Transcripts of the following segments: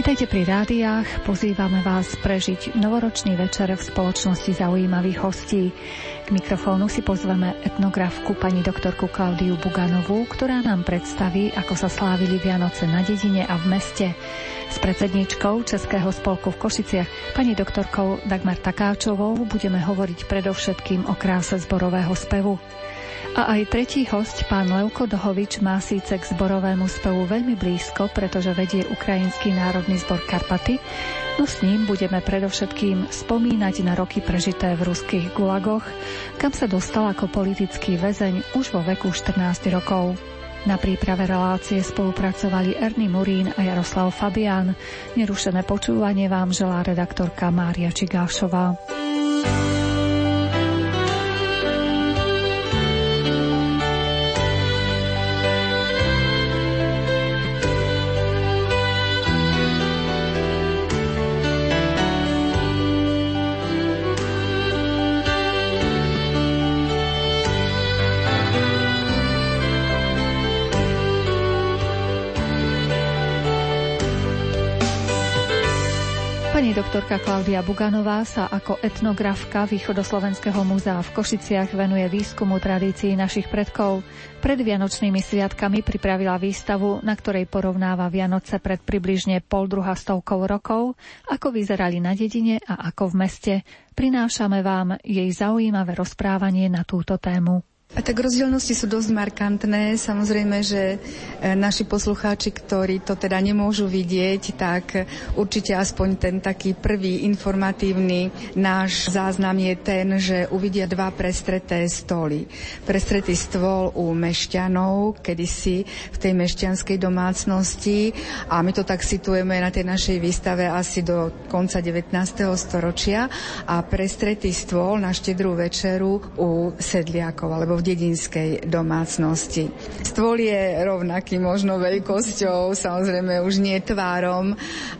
Vítajte pri rádiách, pozývame vás prežiť novoročný večer v spoločnosti zaujímavých hostí. K mikrofónu si pozveme etnografku pani doktorku Klaudiu Buganovú, ktorá nám predstaví, ako sa slávili Vianoce na dedine a v meste. S predsedničkou Českého spolku v Košiciach, pani doktorkou Dagmar Takáčovou, budeme hovoriť predovšetkým o kráse zborového spevu. A aj tretí host, pán Levko Dohovič, má síce k zborovému spevu veľmi blízko, pretože vedie Ukrajinský národný zbor Karpaty, no s ním budeme predovšetkým spomínať na roky prežité v ruských gulagoch, kam sa dostal ako politický väzeň už vo veku 14 rokov. Na príprave relácie spolupracovali Erny Murín a Jaroslav Fabián. Nerušené počúvanie vám želá redaktorka Mária Čigášová. Doktorka Klaudia Buganová sa ako etnografka Východoslovenského múzea v Košiciach venuje výskumu tradícií našich predkov. Pred Vianočnými sviatkami pripravila výstavu, na ktorej porovnáva Vianoce pred približne pol druha stovkou rokov, ako vyzerali na dedine a ako v meste. Prinášame vám jej zaujímavé rozprávanie na túto tému. A tak rozdielnosti sú dosť markantné. Samozrejme, že e, naši poslucháči, ktorí to teda nemôžu vidieť, tak určite aspoň ten taký prvý informatívny náš záznam je ten, že uvidia dva prestreté stoly. Prestretý stôl u mešťanov, kedysi v tej mešťanskej domácnosti a my to tak situujeme na tej našej výstave asi do konca 19. storočia a prestretý stôl na štedrú večeru u sedliakov alebo v dedinskej domácnosti. Stôl je rovnaký možno veľkosťou, samozrejme už nie tvárom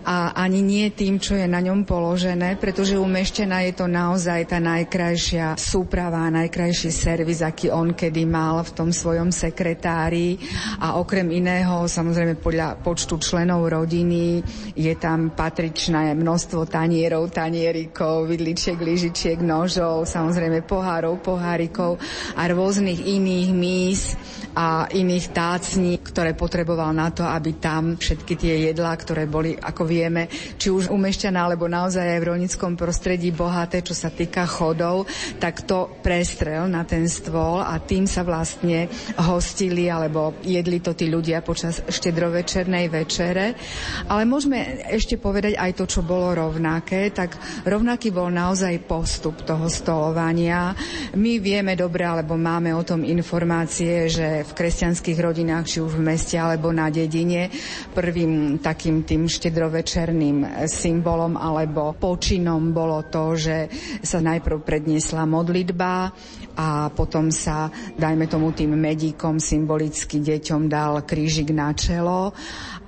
a ani nie tým, čo je na ňom položené, pretože umeštená je to naozaj tá najkrajšia súprava, najkrajší servis, aký on kedy mal v tom svojom sekretári a okrem iného, samozrejme podľa počtu členov rodiny, je tam patričné množstvo tanierov, tanierikov, vidličiek, lyžičiek, nožov, samozrejme pohárov, pohárikov a rôznych rôznych iných mís a iných tácní, ktoré potreboval na to, aby tam všetky tie jedlá, ktoré boli, ako vieme, či už umešťané, alebo naozaj aj v rolnickom prostredí bohaté, čo sa týka chodov, tak to prestrel na ten stôl a tým sa vlastne hostili alebo jedli to tí ľudia počas štedrovečernej večere. Ale môžeme ešte povedať aj to, čo bolo rovnaké, tak rovnaký bol naozaj postup toho stolovania. My vieme dobre, alebo máme máme o tom informácie, že v kresťanských rodinách, či už v meste alebo na dedine, prvým takým tým štedrovečerným symbolom alebo počinom bolo to, že sa najprv predniesla modlitba a potom sa, dajme tomu tým medíkom symbolicky deťom dal krížik na čelo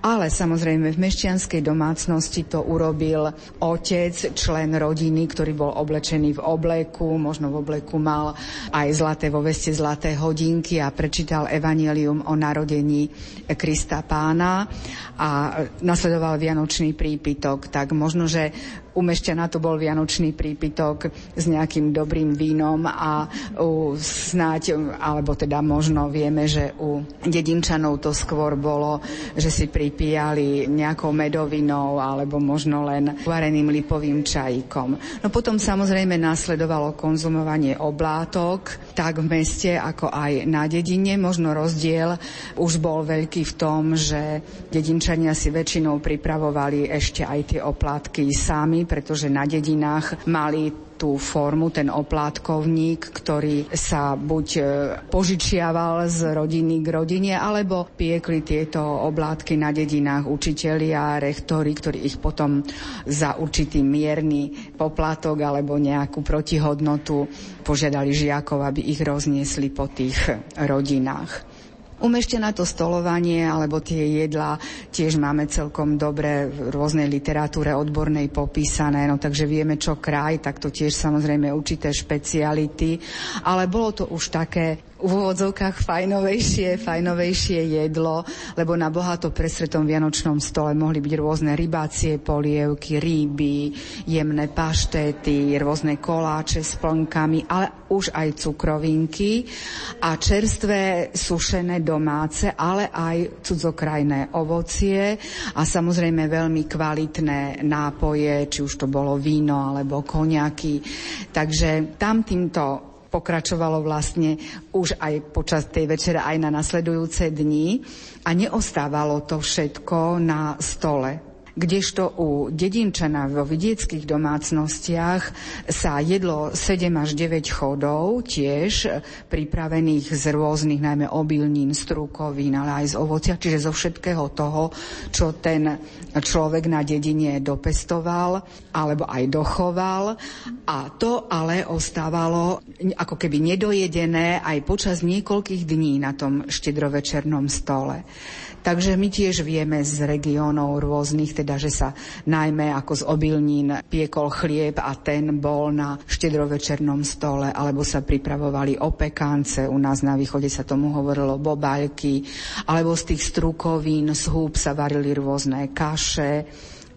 ale samozrejme v mešťanskej domácnosti to urobil otec, člen rodiny, ktorý bol oblečený v obleku, možno v obleku mal aj zlaté vo veste zlaté hodinky a prečítal evanelium o narodení Krista pána a nasledoval Vianočný prípitok, tak možno, že u Mešťana to bol vianočný prípitok s nejakým dobrým vínom a u snáď, alebo teda možno vieme, že u dedinčanov to skôr bolo, že si pripíjali nejakou medovinou alebo možno len vareným lipovým čajíkom. No potom samozrejme následovalo konzumovanie oblátok, tak v meste ako aj na dedine. Možno rozdiel už bol veľký v tom, že dedinčania si väčšinou pripravovali ešte aj tie oplátky sami, pretože na dedinách mali tú formu, ten oplátkovník, ktorý sa buď e, požičiaval z rodiny k rodine, alebo piekli tieto oblátky na dedinách učitelia, rektori, ktorí ich potom za určitý mierny poplatok alebo nejakú protihodnotu požiadali žiakov, aby ich rozniesli po tých rodinách. Umeštené to stolovanie alebo tie jedlá. Tiež máme celkom dobre v rôznej literatúre odbornej popísané, no takže vieme čo kraj, tak to tiež samozrejme určité špeciality, ale bolo to už také v úvodzovkách fajnovejšie, fajnovejšie jedlo, lebo na bohato presretom vianočnom stole mohli byť rôzne rybácie polievky, ryby, jemné paštéty, rôzne koláče s plnkami, ale už aj cukrovinky a čerstvé sušené domáce, ale aj cudzokrajné ovocie a samozrejme veľmi kvalitné nápoje, či už to bolo víno alebo koniaky. Takže tam týmto pokračovalo vlastne už aj počas tej večere, aj na nasledujúce dni. A neostávalo to všetko na stole kdežto u dedinčana vo vidieckých domácnostiach sa jedlo 7 až 9 chodov, tiež pripravených z rôznych najmä obilnín, strukovín, ale aj z ovocia, čiže zo všetkého toho, čo ten človek na dedine dopestoval alebo aj dochoval. A to ale ostávalo ako keby nedojedené aj počas niekoľkých dní na tom štedrovečernom stole. Takže my tiež vieme z regiónov rôznych, teda že sa najmä ako z obilnín piekol chlieb a ten bol na štedrovečernom stole, alebo sa pripravovali opekance, u nás na východe sa tomu hovorilo bobaľky, alebo z tých strukovín, z húb sa varili rôzne kaše,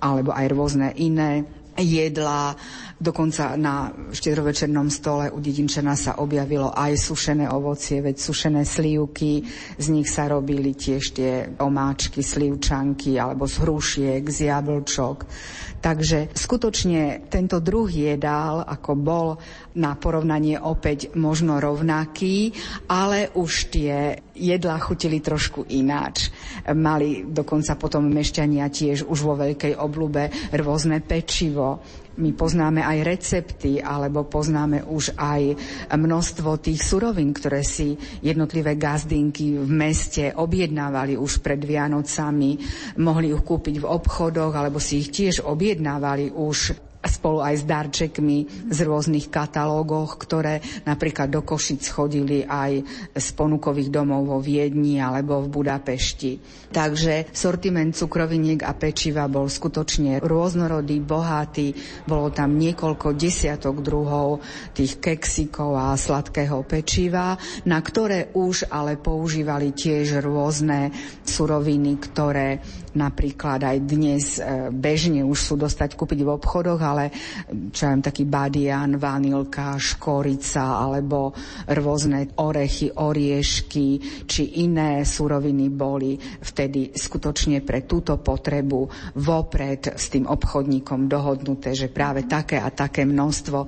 alebo aj rôzne iné jedla. Dokonca na štedrovečernom stole u dedinčana sa objavilo aj sušené ovocie, veď sušené slívky, z nich sa robili tiež tie omáčky, slivčanky alebo z hrušiek, z jablčok. Takže skutočne tento druh jedál, ako bol na porovnanie opäť možno rovnaký, ale už tie jedlá chutili trošku ináč. Mali dokonca potom mešťania tiež už vo veľkej oblúbe rôzne pečivo, my poznáme aj recepty, alebo poznáme už aj množstvo tých surovín, ktoré si jednotlivé gazdinky v meste objednávali už pred Vianocami. Mohli ich kúpiť v obchodoch, alebo si ich tiež objednávali už spolu aj s darčekmi z rôznych katalógoch, ktoré napríklad do Košic chodili aj z ponukových domov vo Viedni alebo v Budapešti. Takže sortiment cukroviniek a pečiva bol skutočne rôznorodý, bohatý. Bolo tam niekoľko desiatok druhov tých keksikov a sladkého pečiva, na ktoré už ale používali tiež rôzne suroviny, ktoré napríklad aj dnes e, bežne už sú dostať kúpiť v obchodoch, ale čo ja taký badian, vanilka, škorica alebo rôzne orechy, oriešky či iné suroviny boli vtedy skutočne pre túto potrebu vopred s tým obchodníkom dohodnuté, že práve také a také množstvo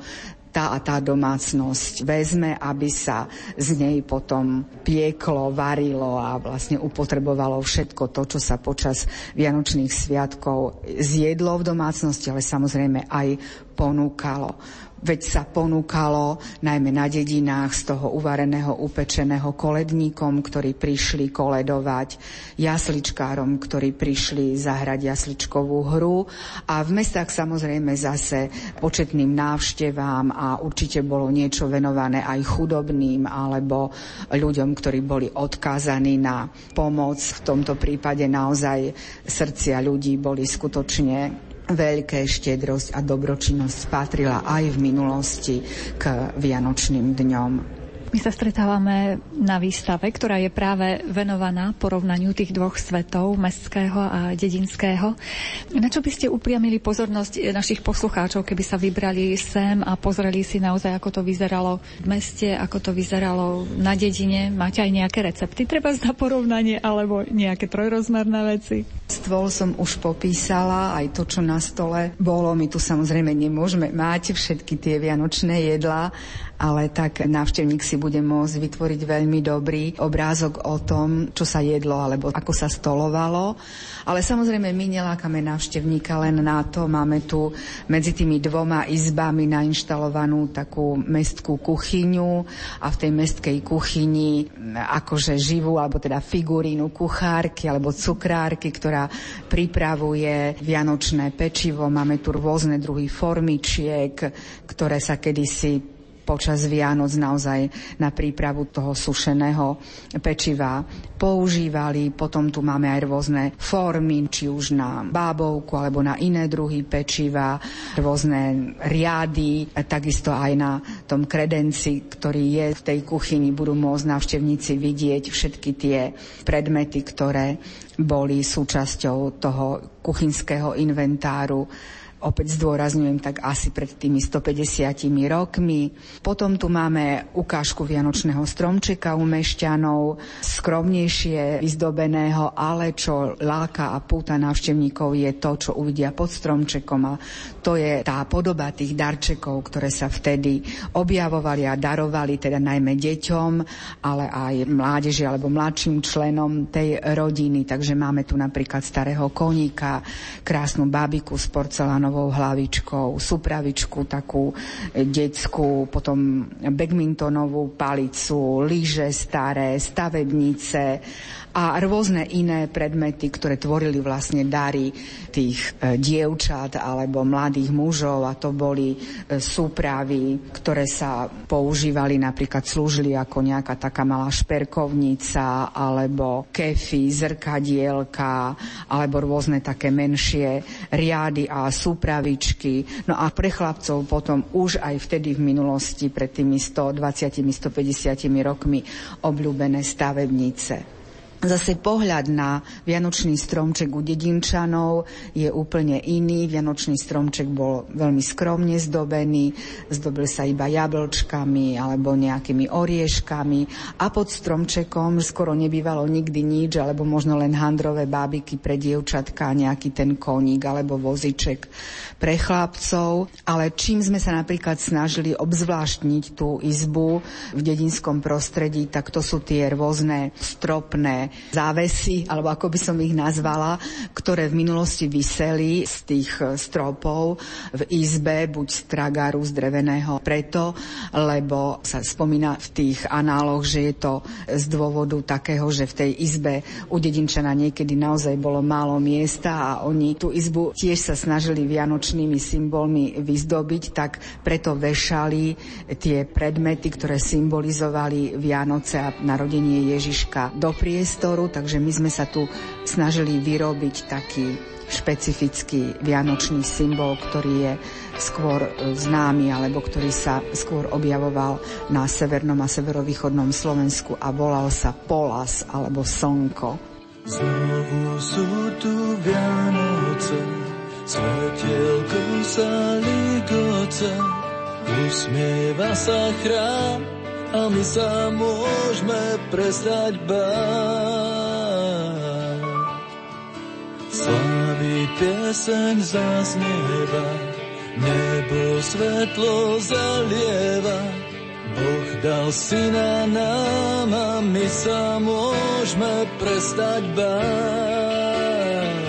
tá a tá domácnosť vezme, aby sa z nej potom pieklo, varilo a vlastne upotrebovalo všetko to, čo sa počas Vianočných sviatkov zjedlo v domácnosti, ale samozrejme aj ponúkalo veď sa ponúkalo najmä na dedinách z toho uvareného, upečeného koledníkom, ktorí prišli koledovať, jasličkárom, ktorí prišli zahrať jasličkovú hru a v mestách samozrejme zase početným návštevám a určite bolo niečo venované aj chudobným alebo ľuďom, ktorí boli odkázaní na pomoc. V tomto prípade naozaj srdcia ľudí boli skutočne veľké štedrosť a dobročinnosť patrila aj v minulosti k Vianočným dňom. My sa stretávame na výstave, ktorá je práve venovaná porovnaniu tých dvoch svetov, mestského a dedinského. Na čo by ste upriamili pozornosť našich poslucháčov, keby sa vybrali sem a pozreli si naozaj, ako to vyzeralo v meste, ako to vyzeralo na dedine? Máte aj nejaké recepty treba za porovnanie alebo nejaké trojrozmerné veci? Stôl som už popísala, aj to, čo na stole bolo. My tu samozrejme nemôžeme mať všetky tie vianočné jedlá, ale tak návštevník si bude môcť vytvoriť veľmi dobrý obrázok o tom, čo sa jedlo alebo ako sa stolovalo. Ale samozrejme my nelákame návštevníka len na to. Máme tu medzi tými dvoma izbami nainštalovanú takú mestskú kuchyňu a v tej mestkej kuchyni akože živú alebo teda figurínu kuchárky alebo cukrárky, ktorá pripravuje vianočné pečivo. Máme tu rôzne druhy formičiek, ktoré sa kedysi počas Vianoc naozaj na prípravu toho sušeného pečiva používali. Potom tu máme aj rôzne formy, či už na bábovku alebo na iné druhy pečiva, rôzne riady, takisto aj na tom kredenci, ktorý je v tej kuchyni, budú môcť návštevníci vidieť všetky tie predmety, ktoré boli súčasťou toho kuchynského inventáru opäť zdôrazňujem, tak asi pred tými 150 rokmi. Potom tu máme ukážku Vianočného stromčeka u Mešťanov, skromnejšie vyzdobeného, ale čo láka a púta návštevníkov je to, čo uvidia pod stromčekom a to je tá podoba tých darčekov, ktoré sa vtedy objavovali a darovali teda najmä deťom, ale aj mládeži alebo mladším členom tej rodiny. Takže máme tu napríklad starého koníka, krásnu babiku z porcelánu betonovou hlavičkou, supravičku takú detskú, potom badmintonovú palicu, lyže staré, stavebnice a rôzne iné predmety, ktoré tvorili vlastne dary tých e, dievčat alebo mladých mužov a to boli e, súpravy, ktoré sa používali, napríklad slúžili ako nejaká taká malá šperkovnica alebo kefy, zrkadielka alebo rôzne také menšie riady a súpravičky. No a pre chlapcov potom už aj vtedy v minulosti pred tými 120-150 rokmi obľúbené stavebnice. Zase pohľad na Vianočný stromček u dedinčanov je úplne iný. Vianočný stromček bol veľmi skromne zdobený, zdobil sa iba jablčkami alebo nejakými orieškami a pod stromčekom skoro nebývalo nikdy nič, alebo možno len handrové bábiky pre dievčatka, nejaký ten koník alebo voziček pre chlapcov. Ale čím sme sa napríklad snažili obzvláštniť tú izbu v dedinskom prostredí, tak to sú tie rôzne stropné závesy, alebo ako by som ich nazvala, ktoré v minulosti vyseli z tých e, stropov v izbe, buď z tragaru, z dreveného, preto, lebo sa spomína v tých análoch, že je to z dôvodu takého, že v tej izbe u dedinčana niekedy naozaj bolo málo miesta a oni tú izbu tiež sa snažili vianočnými symbolmi vyzdobiť, tak preto vešali tie predmety, ktoré symbolizovali Vianoce a narodenie Ježiška do priest priestoru, takže my sme sa tu snažili vyrobiť taký špecifický vianočný symbol, ktorý je skôr e, známy, alebo ktorý sa skôr objavoval na severnom a severovýchodnom Slovensku a volal sa Polas alebo Slnko. Znovu sú tu Vianoce, svetielko sa ligoce, usmieva sa chrám, a my sa môžeme prestať báť. Slaví pieseň zaznieva, nebo svetlo zalieva, Boh dal syna nám a my sa môžeme prestať báť.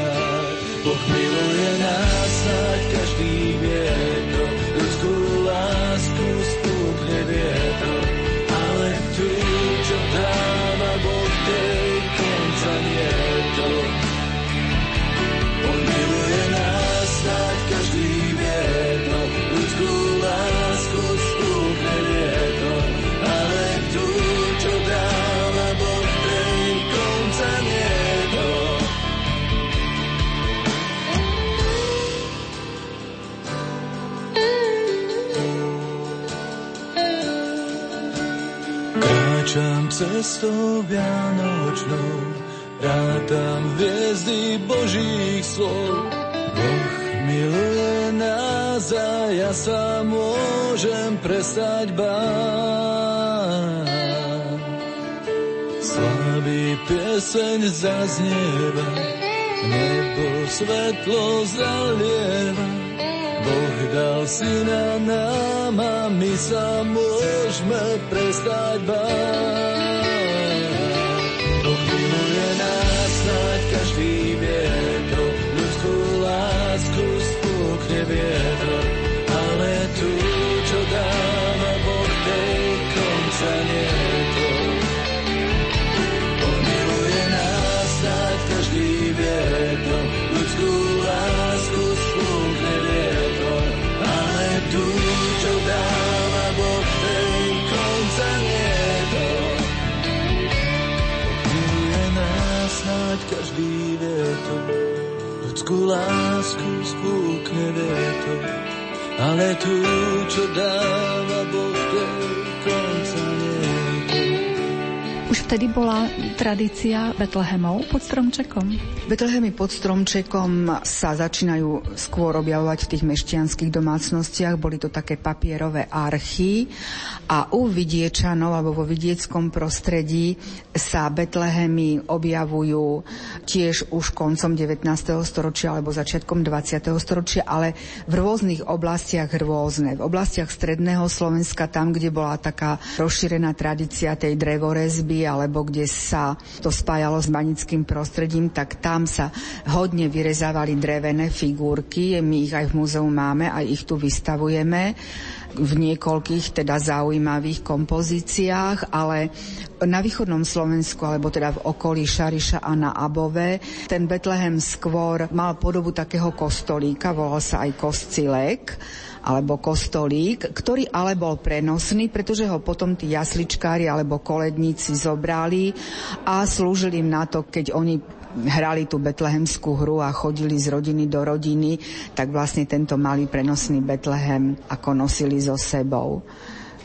Cestou Vianočnou, rátam hviezdy Božích slov. Boh miluje nás a ja sa môžem prestať báť. Slávy pieseň zaznieva, nebo svetlo zalieva. Boh dal syna nám a my sa môžeme prestať báť. Ľudskú lásku spúkne vietor, ale tu, čo dáva Boh, konca vtedy bola tradícia Betlehemov pod stromčekom? Betlehemy pod stromčekom sa začínajú skôr objavovať v tých mešťanských domácnostiach. Boli to také papierové archy a u vidiečanov alebo vo vidieckom prostredí sa Betlehemy objavujú tiež už koncom 19. storočia alebo začiatkom 20. storočia, ale v rôznych oblastiach rôzne. V oblastiach stredného Slovenska, tam, kde bola taká rozšírená tradícia tej drevorezby, alebo kde sa to spájalo s banickým prostredím, tak tam sa hodne vyrezávali drevené figurky. My ich aj v múzeu máme, aj ich tu vystavujeme v niekoľkých teda zaujímavých kompozíciách, ale na východnom Slovensku, alebo teda v okolí Šariša a na Above, ten Betlehem skôr mal podobu takého kostolíka, volal sa aj Koscilek alebo kostolík, ktorý ale bol prenosný, pretože ho potom tí jasličkári alebo koledníci zobrali a slúžili im na to, keď oni hrali tú betlehemskú hru a chodili z rodiny do rodiny, tak vlastne tento malý prenosný Betlehem ako nosili so sebou.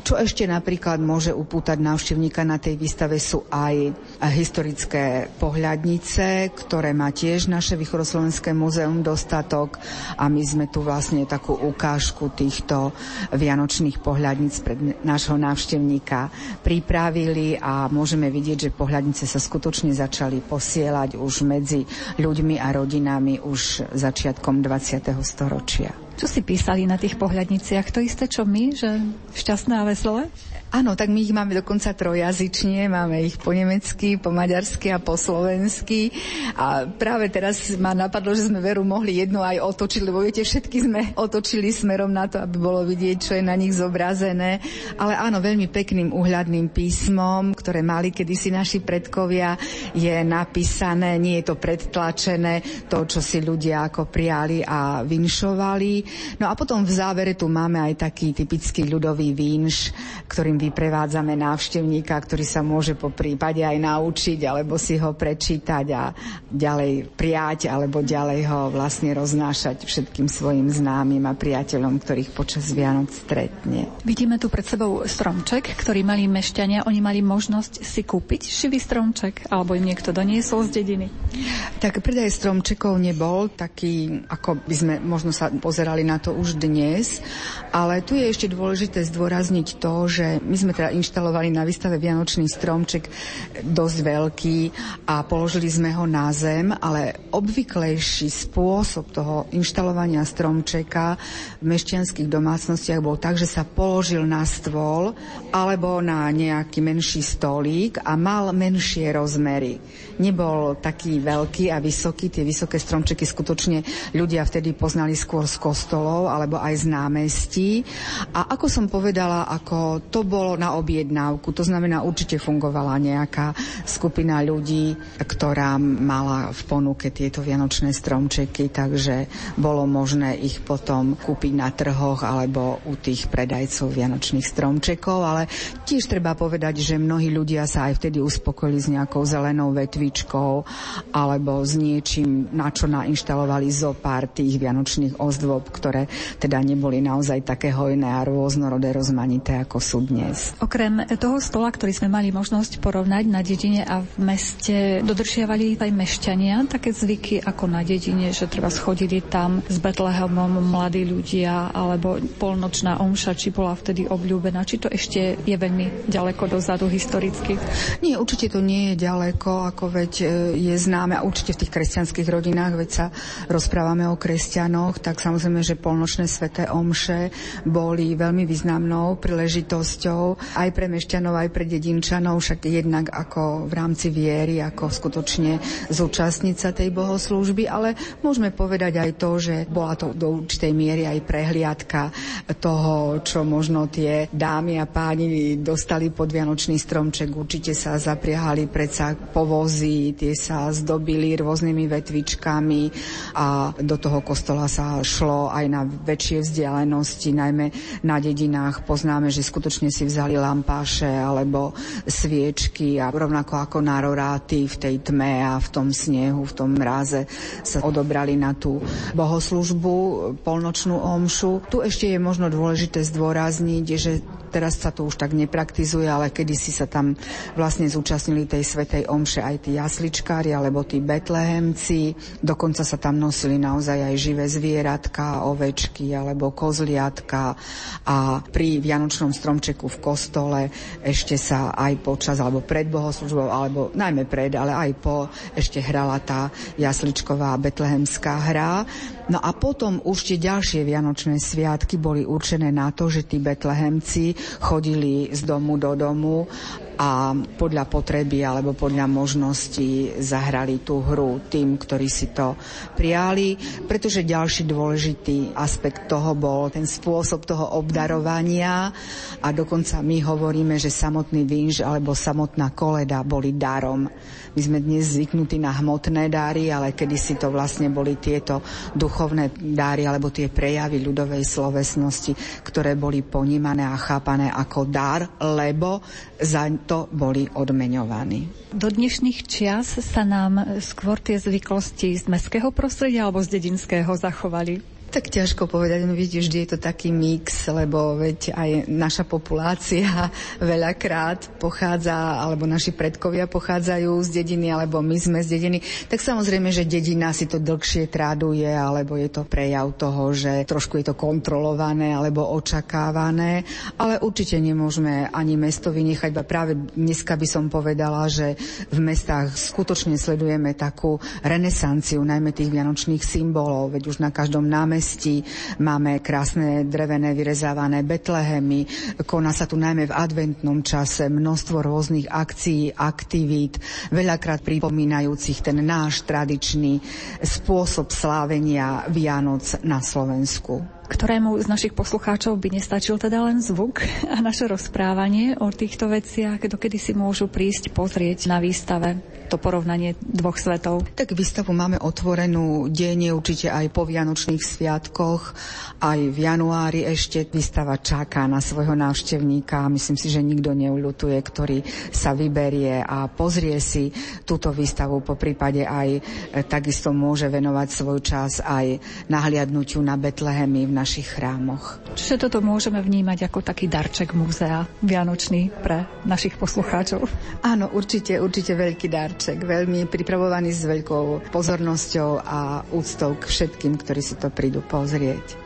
Čo ešte napríklad môže upútať návštevníka na tej výstave sú aj historické pohľadnice, ktoré má tiež naše Východoslovenské múzeum dostatok a my sme tu vlastne takú ukážku týchto vianočných pohľadnic pred nášho návštevníka pripravili a môžeme vidieť, že pohľadnice sa skutočne začali posielať už medzi ľuďmi a rodinami už začiatkom 20. storočia. Čo si písali na tých pohľadniciach? To isté, čo my, že šťastné a veselé? Áno, tak my ich máme dokonca trojazyčne, máme ich po nemecky, po maďarsky a po slovensky. A práve teraz ma napadlo, že sme veru mohli jednu aj otočiť, lebo viete, všetky sme otočili smerom na to, aby bolo vidieť, čo je na nich zobrazené. Ale áno, veľmi pekným uhľadným písmom, ktoré mali kedysi naši predkovia, je napísané, nie je to predtlačené, to, čo si ľudia ako prijali a vinšovali. No a potom v závere tu máme aj taký typický ľudový vinš, ktorým vyprevádzame návštevníka, ktorý sa môže po prípade aj naučiť, alebo si ho prečítať a ďalej prijať, alebo ďalej ho vlastne roznášať všetkým svojim známym a priateľom, ktorých počas Vianoc stretne. Vidíme tu pred sebou stromček, ktorý mali mešťania. Oni mali možnosť si kúpiť živý stromček, alebo im niekto doniesol z dediny? Tak predaj stromčekov nebol taký, ako by sme možno sa pozerali na to už dnes, ale tu je ešte dôležité zdôrazniť to, že my sme teda inštalovali na výstave Vianočný stromček dosť veľký a položili sme ho na zem, ale obvyklejší spôsob toho inštalovania stromčeka v mešťanských domácnostiach bol tak, že sa položil na stôl alebo na nejaký menší stolík a mal menšie rozmery. Nebol taký veľký a vysoký, tie vysoké stromčeky skutočne ľudia vtedy poznali skôr z kostolov alebo aj z námestí. A ako som povedala, ako to bol bolo na objednávku, to znamená určite fungovala nejaká skupina ľudí, ktorá mala v ponuke tieto vianočné stromčeky, takže bolo možné ich potom kúpiť na trhoch alebo u tých predajcov vianočných stromčekov, ale tiež treba povedať, že mnohí ľudia sa aj vtedy uspokojili s nejakou zelenou vetvičkou alebo s niečím, na čo nainštalovali zo pár tých vianočných ozdôb, ktoré teda neboli naozaj také hojné a rôznorodé, rozmanité, ako sú dnes. Okrem toho stola, ktorý sme mali možnosť porovnať na dedine a v meste, dodržiavali aj mešťania také zvyky ako na dedine, že treba schodili tam s Betlehemom mladí ľudia, alebo polnočná omša, či bola vtedy obľúbená, či to ešte je veľmi ďaleko dozadu historicky? Nie, určite to nie je ďaleko, ako veď e, je známe, a určite v tých kresťanských rodinách, veď sa rozprávame o kresťanoch, tak samozrejme, že polnočné sveté omše boli veľmi významnou príležitosťou aj pre mešťanov, aj pre dedinčanov, však jednak ako v rámci viery, ako skutočne zúčastnica tej bohoslúžby, ale môžeme povedať aj to, že bola to do určitej miery aj prehliadka toho, čo možno tie dámy a páni dostali pod Vianočný stromček. Určite sa zapriahali predsa povozy, tie sa zdobili rôznymi vetvičkami a do toho kostola sa šlo aj na väčšie vzdialenosti, najmä na dedinách. Poznáme, že skutočne si vzali lampáše alebo sviečky a rovnako ako naroráty v tej tme a v tom snehu, v tom mráze sa odobrali na tú bohoslužbu, polnočnú omšu. Tu ešte je možno dôležité zdôrazniť, že teraz sa to už tak nepraktizuje, ale kedysi sa tam vlastne zúčastnili tej svetej omše aj tí jasličkári alebo tí betlehemci. Dokonca sa tam nosili naozaj aj živé zvieratka, ovečky alebo kozliatka a pri Vianočnom stromčeku v kostole ešte sa aj počas alebo pred bohoslužbou, alebo najmä pred, ale aj po ešte hrala tá jasličková betlehemská hra. No a potom už tie ďalšie vianočné sviatky boli určené na to, že tí betlehemci chodili z domu do domu a podľa potreby alebo podľa možností zahrali tú hru tým, ktorí si to prijali, pretože ďalší dôležitý aspekt toho bol ten spôsob toho obdarovania a dokonca my hovoríme, že samotný vinž alebo samotná koleda boli darom. My sme dnes zvyknutí na hmotné dáry, ale kedysi to vlastne boli tieto duchovné dáry alebo tie prejavy ľudovej slovesnosti, ktoré boli ponímané a chápané ako dar, lebo za to boli odmeňovaní. Do dnešných čias sa nám skôr tie zvyklosti z mestského prostredia alebo z dedinského zachovali? Tak ťažko povedať, no vidíš, vždy je to taký mix, lebo veď aj naša populácia veľakrát pochádza, alebo naši predkovia pochádzajú z dediny, alebo my sme z dediny. Tak samozrejme, že dedina si to dlhšie traduje, alebo je to prejav toho, že trošku je to kontrolované, alebo očakávané, ale určite nemôžeme ani mesto vynechať, ba práve dneska by som povedala, že v mestách skutočne sledujeme takú renesanciu, najmä tých vianočných symbolov, veď už na každom námestí námestí, máme krásne drevené vyrezávané betlehemy, koná sa tu najmä v adventnom čase. Množstvo rôznych akcií, aktivít, veľakrát pripomínajúcich ten náš tradičný spôsob slávenia Vianoc na Slovensku. Ktorému z našich poslucháčov by nestačil teda len zvuk a naše rozprávanie o týchto veciach, dokedy si môžu prísť pozrieť na výstave to porovnanie dvoch svetov? Tak výstavu máme otvorenú denne, určite aj po Vianočných sviatkoch, aj v januári ešte výstava čaká na svojho návštevníka. Myslím si, že nikto neulutuje, ktorý sa vyberie a pozrie si túto výstavu, po prípade aj e, takisto môže venovať svoj čas aj nahliadnutiu na Betlehemy v našich chrámoch. Čiže toto môžeme vnímať ako taký darček múzea vianočný pre našich poslucháčov. Áno, určite, určite veľký darček. Veľmi pripravovaný s veľkou pozornosťou a úctou k všetkým, ktorí si to prídu pozrieť.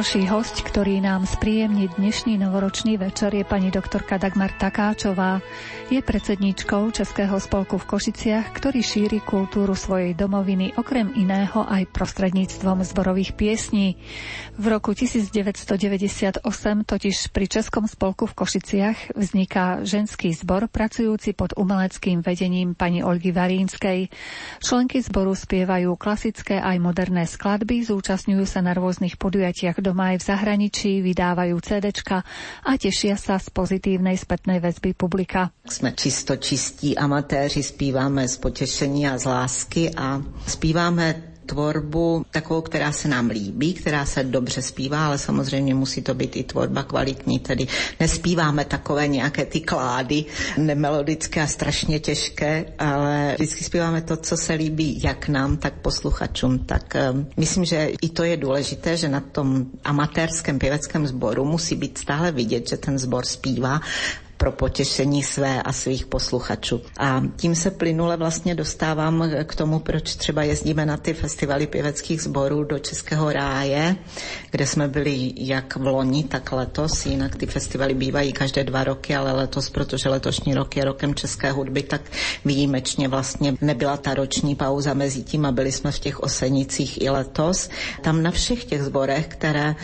Ďalší host, ktorý nám spríjemní dnešný novoročný večer je pani doktorka Dagmar Takáčová. Je predsedničkou Českého spolku v Košiciach, ktorý šíri kultúru svojej domoviny okrem iného aj prostredníctvom zborových piesní. V roku 1998 totiž pri Českom spolku v Košiciach vzniká ženský zbor pracujúci pod umeleckým vedením pani Olgy Varínskej. Členky zboru spievajú klasické aj moderné skladby, zúčastňujú sa na rôznych podujatiach doma aj v zahraničí, vydávajú CDčka a tešia sa z pozitívnej spätnej väzby publika jsme čisto čistí amatéři, zpíváme z potěšení a z lásky a zpíváme tvorbu takovou, která se nám líbí, která se dobře zpívá, ale samozřejmě musí to být i tvorba kvalitní, tedy nespíváme takové nějaké ty klády, nemelodické a strašně těžké, ale vždycky zpíváme to, co se líbí jak nám, tak posluchačům. Tak um, myslím, že i to je důležité, že na tom amatérském pěveckém sboru musí být stále vidět, že ten sbor zpívá pro potěšení své a svých posluchačů. A tím se plynule vlastně dostávám k tomu, proč třeba jezdíme na ty festivaly pěveckých sborů do Českého ráje, kde jsme byli jak v loni, tak letos. Jinak ty festivaly bývají každé dva roky, ale letos, protože letošní rok je rokem české hudby, tak výjimečně vlastně nebyla ta roční pauza mezi tím a byli jsme v těch osenicích i letos. Tam na všech těch zborech, které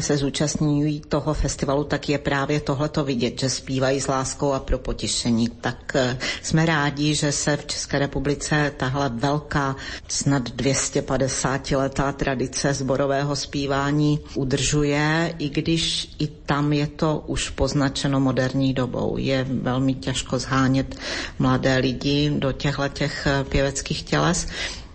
se zúčastňují toho festivalu, tak je právě tohleto vidět, že zpívají s láskou a pro potěšení. Tak eh, jsme rádi, že se v České republice tahle velká, snad 250 letá tradice zborového zpívání udržuje, i když i tam je to už poznačeno moderní dobou. Je velmi těžko zhánět mladé lidi do těchto těch eh, pěveckých těles.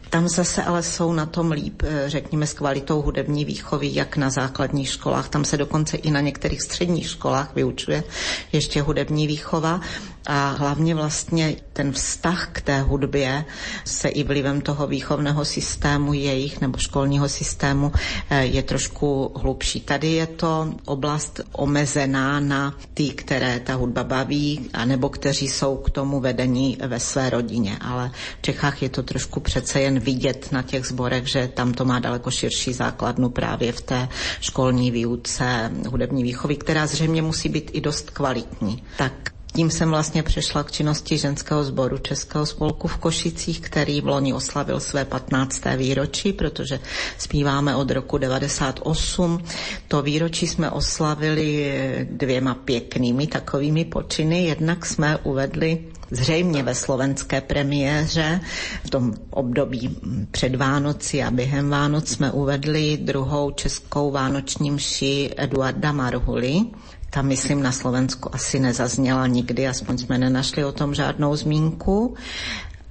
Tam zase ale jsou na tom líp, eh, řekněme, s kvalitou hudební výchovy, jak na základních školách. Tam se dokonce i na některých středních školách vyučuje ještě hudební výchova a hlavně vlastně ten vztah k té hudbě se i vlivem toho výchovného systému jejich nebo školního systému eh, je trošku hlubší. Tady je to oblast omezená na ty, které ta hudba baví, anebo kteří jsou k tomu vedení ve své rodině. Ale v Čechách je to trošku přece jen vidět na těch zborech, že tam to má daleko širší základnu právě v té školní výuce hudební výchovy, která zřejmě musí být i dost kvalitní. Tak tím jsem vlastně přešla k činnosti ženského sboru Českého spolku v Košicích, který v loni oslavil své 15. výročí, protože zpíváme od roku 98. To výročí jsme oslavili dvěma pěknými takovými počiny. Jednak jsme uvedli zřejmě ve slovenské premiéře. V tom období před Vánoci a během Vánoc jsme uvedli druhou českou vánoční mši Eduarda Marhuly ta, myslím, na Slovensku asi nezazněla nikdy, aspoň jsme nenašli o tom žádnou zmínku.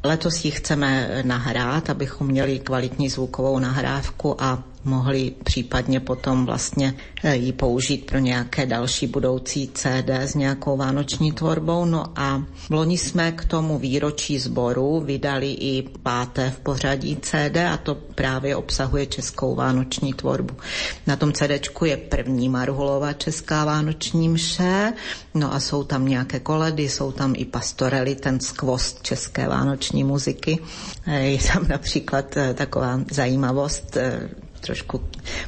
Letos ji chceme nahrát, abychom měli kvalitní zvukovou nahrávku a mohli případně potom vlastně eh, ji použít pro nějaké další budoucí CD s nějakou vánoční tvorbou. No a v loni jsme k tomu výročí sboru vydali i páté v pořadí CD a to právě obsahuje českou vánoční tvorbu. Na tom CD je první Marhulova česká vánoční mše, no a jsou tam nějaké koledy, jsou tam i pastorely, ten skvost české vánoční muziky. Eh, je tam například eh, taková zajímavost, trošku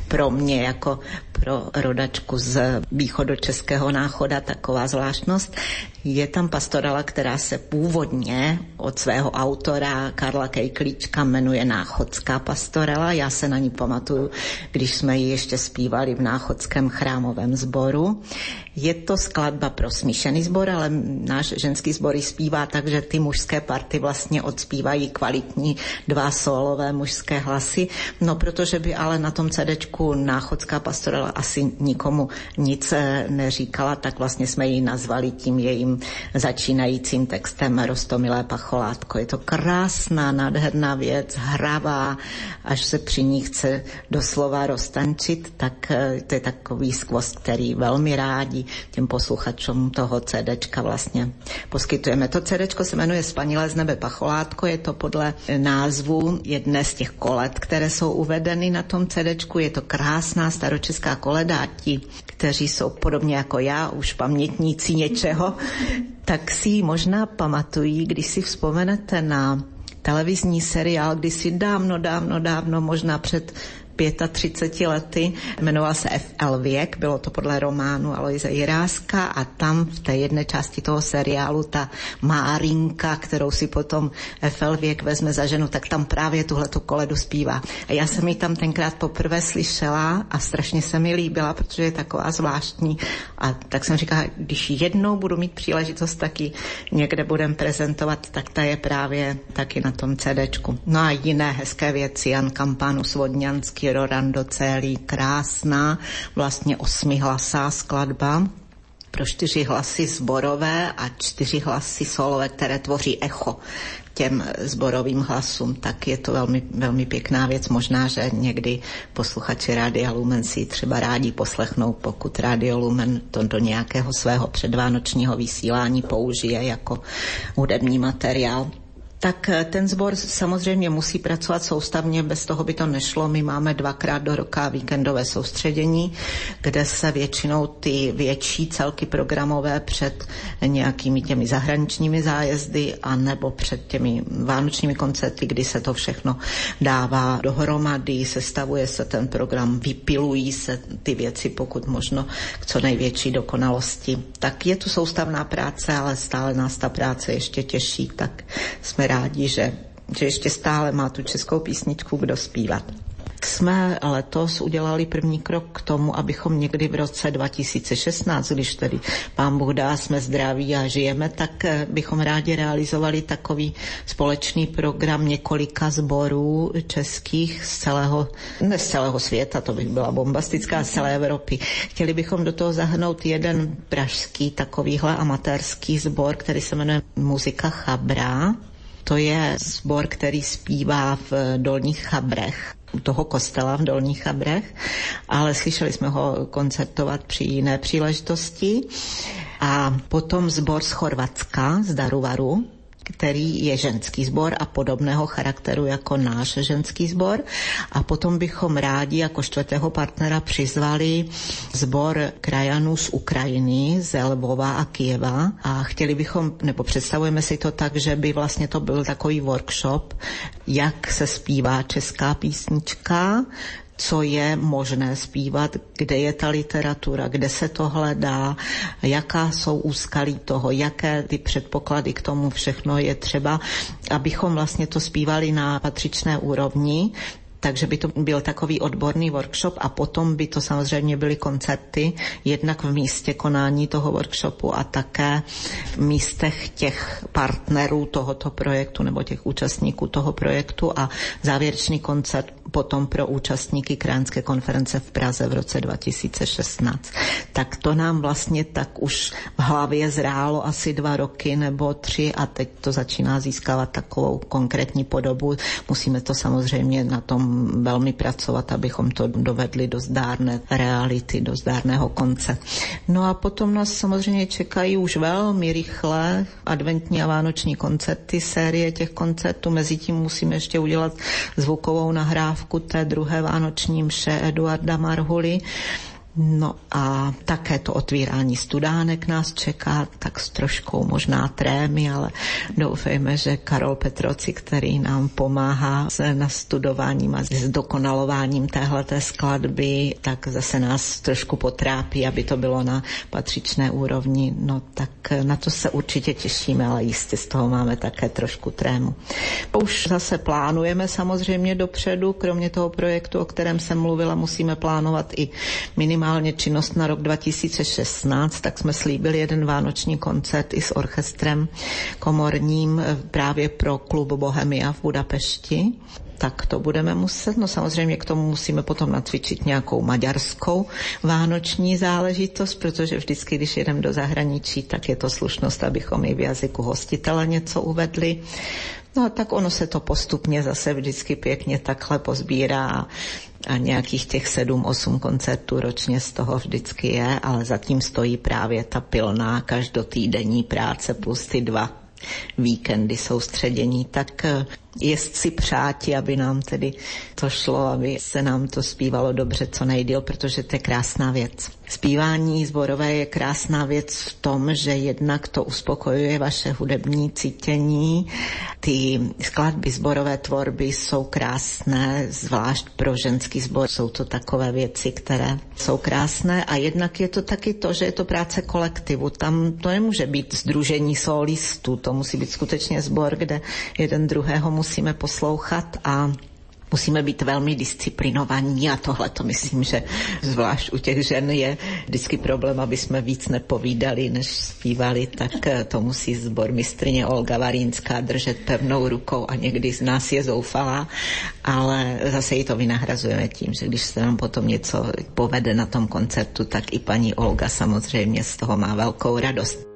pro mě jako pro rodačku z východočeského náchoda taková zvláštnost. Je tam pastorala, která se původně od svého autora Karla Kejklíčka jmenuje Náchodská pastorela. Já se na ní pamatuju, když jsme ji ještě zpívali v Náchodském chrámovém sboru. Je to skladba pro smíšený sbor, ale náš ženský sbor ji zpívá tak, že ty mužské party vlastně odspívají kvalitní dva solové mužské hlasy. No protože by ale na tom CDčku Náchodská pastorela asi nikomu nic eh, neříkala, tak vlastně jsme ji nazvali tím jejím začínajícím textem Rostomilé pacholátko. Je to krásná, nádherná věc, hravá, až se při ní chce doslova roztančit, tak eh, to je takový skvost, který velmi rádi těm posluchačům toho CDčka vlastně poskytujeme. To CDčko se jmenuje Spanilé z nebe pacholátko, je to podle názvu jedné z těch kolet, které jsou uvedeny na tom CDčku. Je to krásná staročeská koleda. Ti, kteří jsou podobně jako já, už pamětníci něčeho, tak si ji možná pamatují, když si vzpomenete na televizní seriál, když si dávno, dávno, dávno, možná před 35 lety. Jmenoval se FL Věk, bylo to podle románu Aloise Jiráska a tam v té jedné části toho seriálu ta Márinka, kterou si potom FL Věk vezme za ženu, tak tam právě tuhle tu koledu zpívá. A já jsem ji tam tenkrát poprvé slyšela a strašně se mi líbila, protože je taková zvláštní. A tak jsem říkala, když jednou budu mít příležitost taky někde budem prezentovat, tak ta je právě taky na tom CDčku. No a jiné hezké věci, Jan Kampanus Rorando Celý, krásná, vlastně osmihlasá skladba. Pro čtyři hlasy zborové a čtyři hlasy solové, které tvoří echo těm zborovým hlasům, tak je to velmi, velmi pěkná věc. Možná, že někdy posluchači Rádia Lumen si třeba rádi poslechnou, pokud Rádio Lumen to do nějakého svého předvánočního vysílání použije jako hudební materiál tak eh, ten sbor samozřejmě musí pracovat soustavně, bez toho by to nešlo. My máme dvakrát do roka víkendové soustředění, kde se většinou ty větší celky programové před nějakými těmi zahraničními zájezdy a nebo před těmi vánočními koncerty, kdy se to všechno dává dohromady, sestavuje se ten program, vypilují se ty věci pokud možno k co největší dokonalosti. Tak je tu soustavná práce, ale stále nás ta práce ještě těší, tak jsme rádi, že, že ještě stále má tu českou písničku kdo zpívat jsme letos udělali první krok k tomu, abychom někdy v roce 2016, když tedy pán Bůh dá, jsme zdraví a žijeme, tak eh, bychom rádi realizovali takový společný program několika sborů českých z celého, ne z celého světa, to by byla bombastická, z celé Evropy. Chtěli bychom do toho zahrnout jeden pražský takovýhle amatérský sbor, který se jmenuje Muzika Chabra. To je sbor, který zpívá v Dolních Chabrech toho kostela v Dolních Chabrech, ale slyšeli jsme ho koncertovat při jiné příležitosti. A potom zbor z Chorvatska, z Daruvaru, který je ženský sbor a podobného charakteru jako náš ženský sbor. A potom bychom rádi jako čtvrtého partnera přizvali sbor krajanů z Ukrajiny, z Lvova a Kieva a chtěli bychom, nebo představujeme si to tak, že by vlastně to byl takový workshop, jak se zpívá česká písnička, co je možné zpívat, kde je ta literatura, kde se to hledá, jaká jsou úskalí toho, jaké ty předpoklady k tomu všechno je třeba, abychom vlastně to zpívali na patřičné úrovni, takže by to byl takový odborný workshop a potom by to samozřejmě byly koncerty, jednak v místě konání toho workshopu a také v místech těch partnerů tohoto projektu nebo těch účastníků toho projektu a závěrečný koncert potom pro účastníky kránské konference v Praze v roce 2016. Tak to nám vlastně tak už v hlavě zrálo asi dva roky nebo tři a teď to začíná získávat takovou konkrétní podobu. Musíme to samozřejmě na tom velmi pracovat, abychom to dovedli do zdárné reality, do zdárného konce. No a potom nás samozřejmě čekají už velmi rychle adventní a vánoční koncerty, série těch koncertů. Mezitím musíme ještě udělat zvukovou nahrávku té druhé vánoční mše Eduarda Marhuly. No a také to otvírání studánek nás čeká, tak s troškou možná trémy, ale doufejme, že Karol Petroci, který nám pomáhá s nastudováním a s dokonalováním téhleté skladby, tak zase nás trošku potrápí, aby to bylo na patřičné úrovni. No tak na to se určitě těšíme, ale jistě z toho máme také trošku trému. Už zase plánujeme samozřejmě dopředu, kromě toho projektu, o kterém jsem mluvila, musíme plánovat i minimálně minimálně činnost na rok 2016, tak jsme slíbili jeden vánoční koncert i s orchestrem komorním právě pro klub Bohemia v Budapešti tak to budeme muset. No samozřejmě k tomu musíme potom nacvičit nějakou maďarskou vánoční záležitost, protože vždycky, když jedem do zahraničí, tak je to slušnost, abychom i v jazyku hostitele něco uvedli. No a tak ono se to postupně zase vždycky pěkně takhle pozbírá a nějakých těch sedm, osm koncertů ročně z toho vždycky je, ale zatím stojí právě ta pilná každotýdenní práce plus ty dva víkendy soustředění, tak eh, jezdci přáti, aby nám tedy to šlo, aby se nám to zpívalo dobře co nejdíl, protože to je krásná věc. Zpívání zborové je krásná věc v tom, že jednak to uspokojuje vaše hudební cítění. Ty skladby zborové tvorby jsou krásné, zvlášť pro ženský sbor jsou to takové věci, které jsou krásné a jednak je to taky to, že je to práce kolektivu. Tam to nemůže být združení solistů, to musí být skutečně sbor, kde jeden druhého musíme poslouchat a musíme být velmi disciplinovaní a tohle to myslím, že zvlášť u těch žen je vždycky problém, aby jsme víc nepovídali, než zpívali, tak eh, to musí zbor mistrně Olga Varínská držet pevnou rukou a někdy z nás je zoufalá, ale zase ji to vynahrazujeme tím, že když se nám potom něco povede na tom koncertu, tak i paní Olga samozřejmě z toho má velkou radost.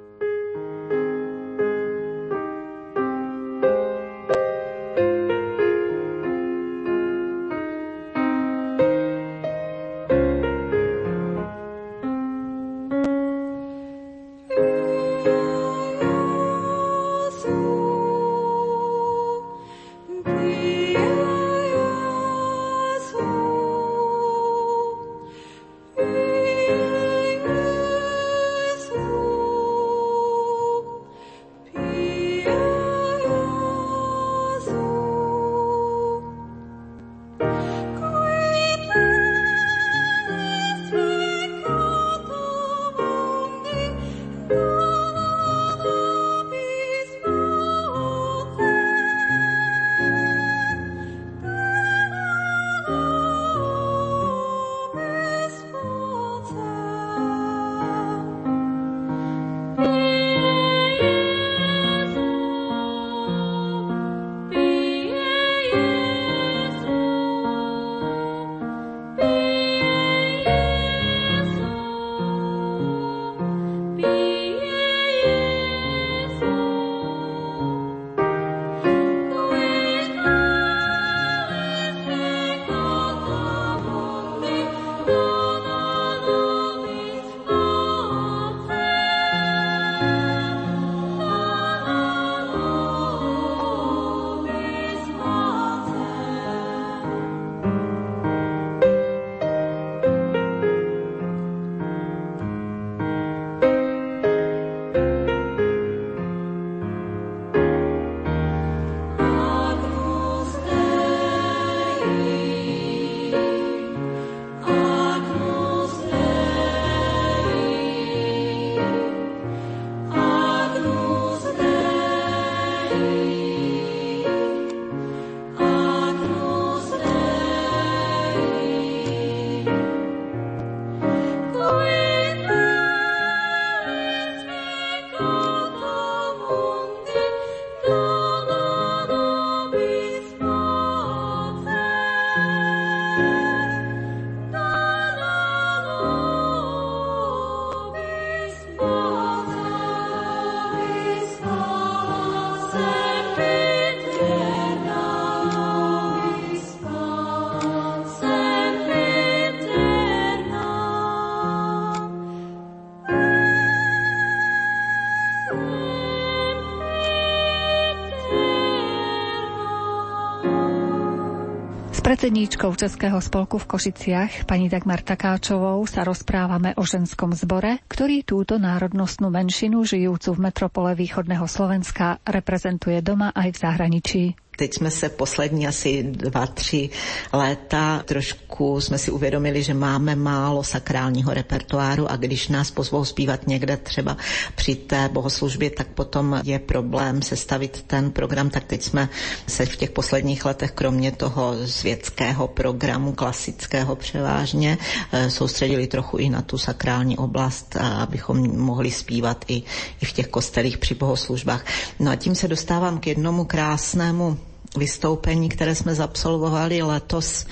Predsedníčkou Českého spolku v Košiciach, pani Dagmar Takáčovou, sa rozprávame o ženskom zbore, ktorý túto národnostnú menšinu žijúcu v metropole východného Slovenska reprezentuje doma aj v zahraničí. Teď jsme se poslední asi dva, tři léta trošku jsme si uvědomili, že máme málo sakrálního repertoáru a když nás pozvou zpívat někde třeba při té bohoslužbě, tak potom je problém sestavit ten program. Tak teď jsme se v těch posledních letech, kromě toho světského programu, klasického převážně, eh, soustředili trochu i na tu sakrální oblast, abychom mohli zpívat i, i v těch kostelích při bohoslužbách. No a tím se dostávám k jednomu krásnému vystoupení, které jsme zapsolvovali letos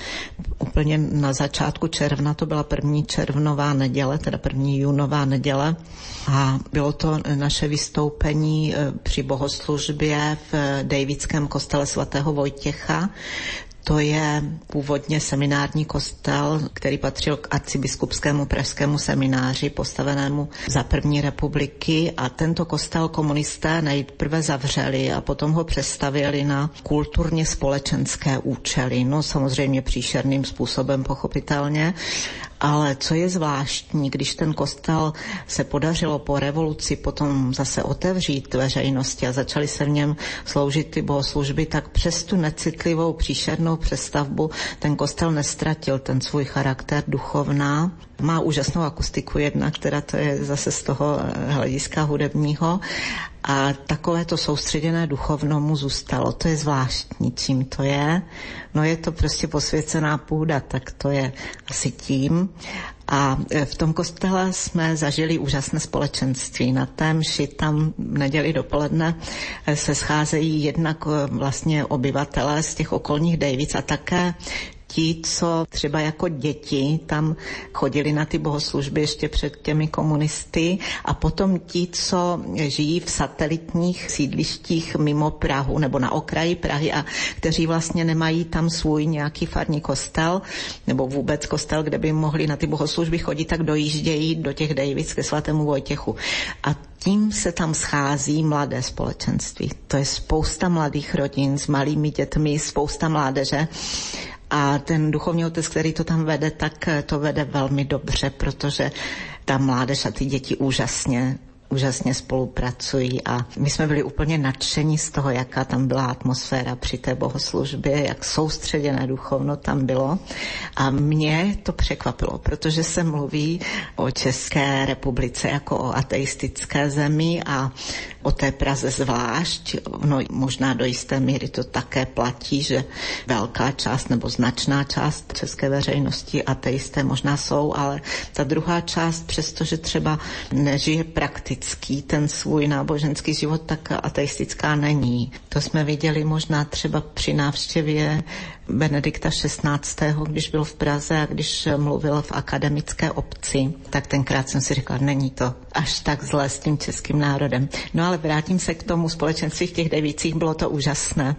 úplně na začátku června, to byla první červnová neděle, teda první junová neděle. A bylo to naše vystoupení e, při bohoslužbě v Davidském kostele svatého Vojtěcha To je původně seminární kostel, který patřil k arcibiskupskému pražskému semináři postavenému za první republiky a tento kostel komunisté nejprve zavřeli a potom ho přestavili na kulturně společenské účely. No samozřejmě příšerným způsobem pochopitelně, ale co je zvláštní, když ten kostel se podařilo po revoluci potom zase otevřít veřejnosti a začali se v něm sloužit ty bohoslužby, tak přes tu necitlivou příšernou přestavbu ten kostel nestratil ten svůj charakter duchovná. Má úžasnou akustiku jedna, která to je zase z toho hlediska hudebního a takové to soustředěné duchovno mu zůstalo. To je zvláštní, čím to je. No je to prostě posvěcená půda, tak to je asi tím. A e, v tom kostele jsme zažili úžasné společenství. Na témši tam v neděli dopoledne e, se scházejí jednak e, vlastně obyvatelé z těch okolních Dejvic a také ti, co třeba jako děti tam chodili na ty bohoslužby ještě před těmi komunisty a potom ti, co žijí v satelitních sídlištích mimo Prahu nebo na okraji Prahy a kteří vlastně nemají tam svůj nějaký farní kostel nebo vůbec kostel, kde by mohli na ty bohoslužby chodit, tak dojíždějí do těch Davids ke svatému Vojtěchu. A tím se tam schází mladé společenství. To je spousta mladých rodin s malými dětmi, spousta mládeže a ten duchovní otec, který to tam vede, tak to vede velmi dobře, protože ta mládež a ty děti úžasně úžasně spolupracují a my jsme byli úplně nadšení z toho, jaká tam byla atmosféra při té bohoslužbě, jak soustředěné duchovno tam bylo. A mě to překvapilo, protože se mluví o České republice jako o ateistické zemi a o té Praze zvlášť. No možná do jisté míry to také platí, že velká část nebo značná část české veřejnosti ateisté možná jsou, ale ta druhá část, přestože třeba nežije praktický ten svůj náboženský život, tak ateistická není. To jsme viděli možná třeba při návštěvě Benedikta XVI., když byl v Praze a když mluvil v akademické obci, tak tenkrát jsem si říkala, není to až tak zlé s tím českým národem. No ale vrátím se k tomu společenství v těch devících, bylo to úžasné.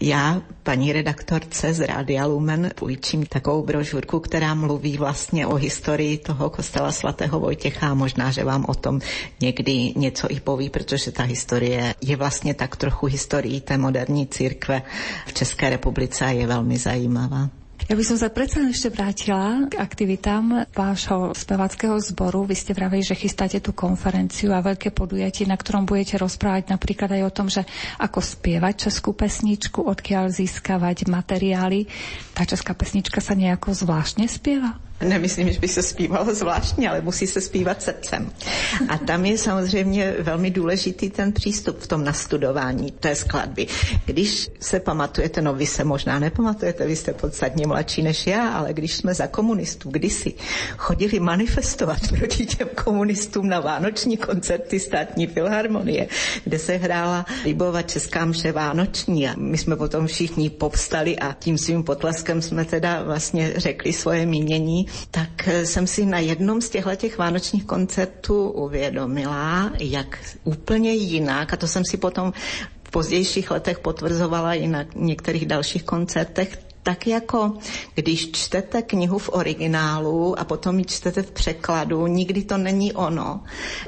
Já paní redaktorce z Rádia Lumen půjčím takovou brožurku, která mluví vlastně o historii toho kostela svatého Vojtěcha a možná, že vám o tom někdy něco i poví, protože ta historie je vlastně tak trochu historií té moderní církve v České republice a je velmi zajímavá. Ja by som sa predsa ešte vrátila k aktivitám vášho spevackého zboru. Vy ste vraveli, že chystáte tú konferenciu a veľké podujatie, na ktorom budete rozprávať napríklad aj o tom, že ako spievať českú pesničku, odkiaľ získavať materiály. Tá česká pesnička sa nejako zvláštne spieva? Nemyslím, že by se zpívalo zvláštně, ale musí se zpívat srdcem. A tam je samozřejmě velmi důležitý ten přístup v tom nastudování té skladby. Když se pamatujete, no vy se možná nepamatujete, vy jste podstatně mladší než já, ale když jsme za komunistů kdysi chodili manifestovat proti těm komunistům na vánoční koncerty státní filharmonie, kde se hrála Libova Česká mše vánoční a my jsme potom všichni povstali a tím svým potleskem jsme teda vlastně řekli svoje mínění tak jsem si na jednom z těchto těch vánočních koncertů uvědomila, jak úplně jinak, a to jsem si potom v pozdějších letech potvrzovala i na některých dalších koncertech, tak jako když čtete knihu v originálu a potom ji čtete v překladu, nikdy to není ono.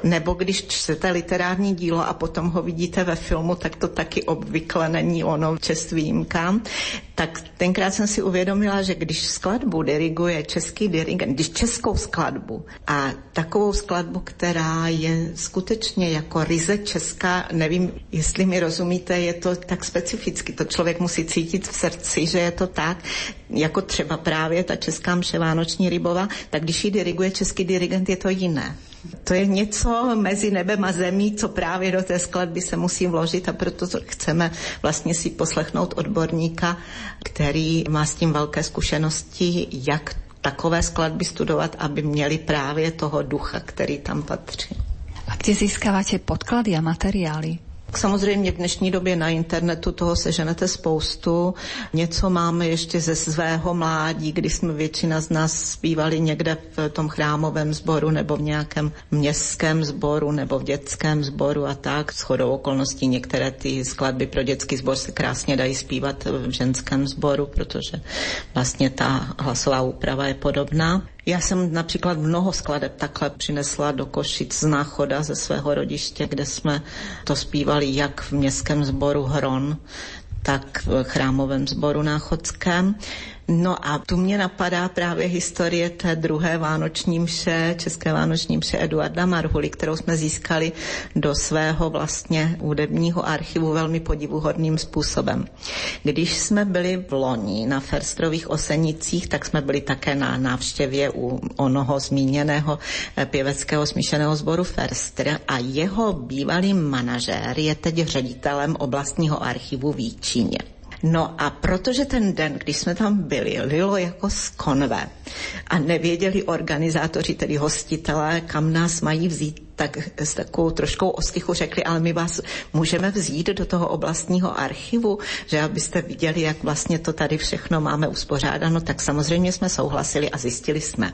Nebo když čtete literární dílo a potom ho vidíte ve filmu, tak to taky obvykle není ono, čest výjimkám. Tak tenkrát jsem si uvědomila, že když skladbu diriguje český dirigent, když českou skladbu a takovou skladbu, která je skutečně jako ryze česká, nevím, jestli mi rozumíte, je to tak specificky, to člověk musí cítit v srdci, že je to tak, jako třeba právě ta česká mše Vánoční rybova, tak když ji diriguje český dirigent, je to jiné. To je něco mezi nebem a zemí, co právě do té skladby se musí vložit a proto chceme vlastně si poslechnout odborníka, který má s tím velké zkušenosti, jak takové skladby studovat, aby měli právě toho ducha, který tam patří. A kde získáváte podklady a materiály? Samozřejmě v dnešní době na internetu toho seženete spoustu. Něco máme ještě ze svého mládí, kdy jsme většina z nás zpívali někde v tom chrámovém sboru nebo v nějakém městském sboru nebo v dětském sboru a tak. S chodou okolností některé ty skladby pro dětský sbor se krásně dají zpívat v ženském sboru, protože vlastně ta hlasová úprava je podobná. Já jsem například mnoho skladeb takhle přinesla do Košic z náchoda ze svého rodiště, kde jsme to zpívali jak v městském sboru Hron, tak v chrámovém sboru náchodském. No a tu mě napadá právě historie té druhé vánoční mše, české vánoční mše Eduarda Marhuly, kterou jsme získali do svého vlastně údebního archivu velmi podivuhodným způsobem. Když jsme byli v loni na Ferstrových osenicích, tak jsme byli také na návštěvě u onoho zmíněného eh, pěveckého smíšeného sboru Ferstr a jeho bývalý manažér je teď ředitelem oblastního archivu v Jíčíně. No a protože ten den, když jsme tam byli, lilo jako z konve a nevěděli organizátoři, tedy hostitelé, kam nás mají vzít, tak s takovou troškou ostychu řekli, ale my vás můžeme vzít do toho oblastního archivu, že abyste viděli, jak vlastně to tady všechno máme uspořádáno, tak samozřejmě jsme souhlasili a zjistili jsme,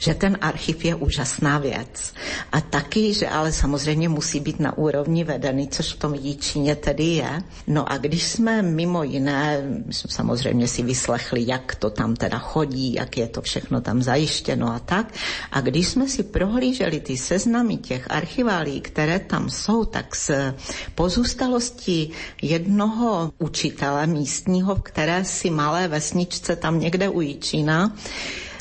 že ten archiv je úžasná věc. A taky, že ale samozřejmě musí být na úrovni vedený, což v tom Jíčíně tedy je. No a když jsme mimo jiné, jsme samozřejmě si vyslechli, jak to tam teda chodí, jak je to všechno tam zajištěno a tak. A když jsme si prohlíželi ty seznamy těch archiválí, které tam jsou, tak z pozůstalosti jednoho učitele místního, které si malé vesničce tam někde u Jíčína,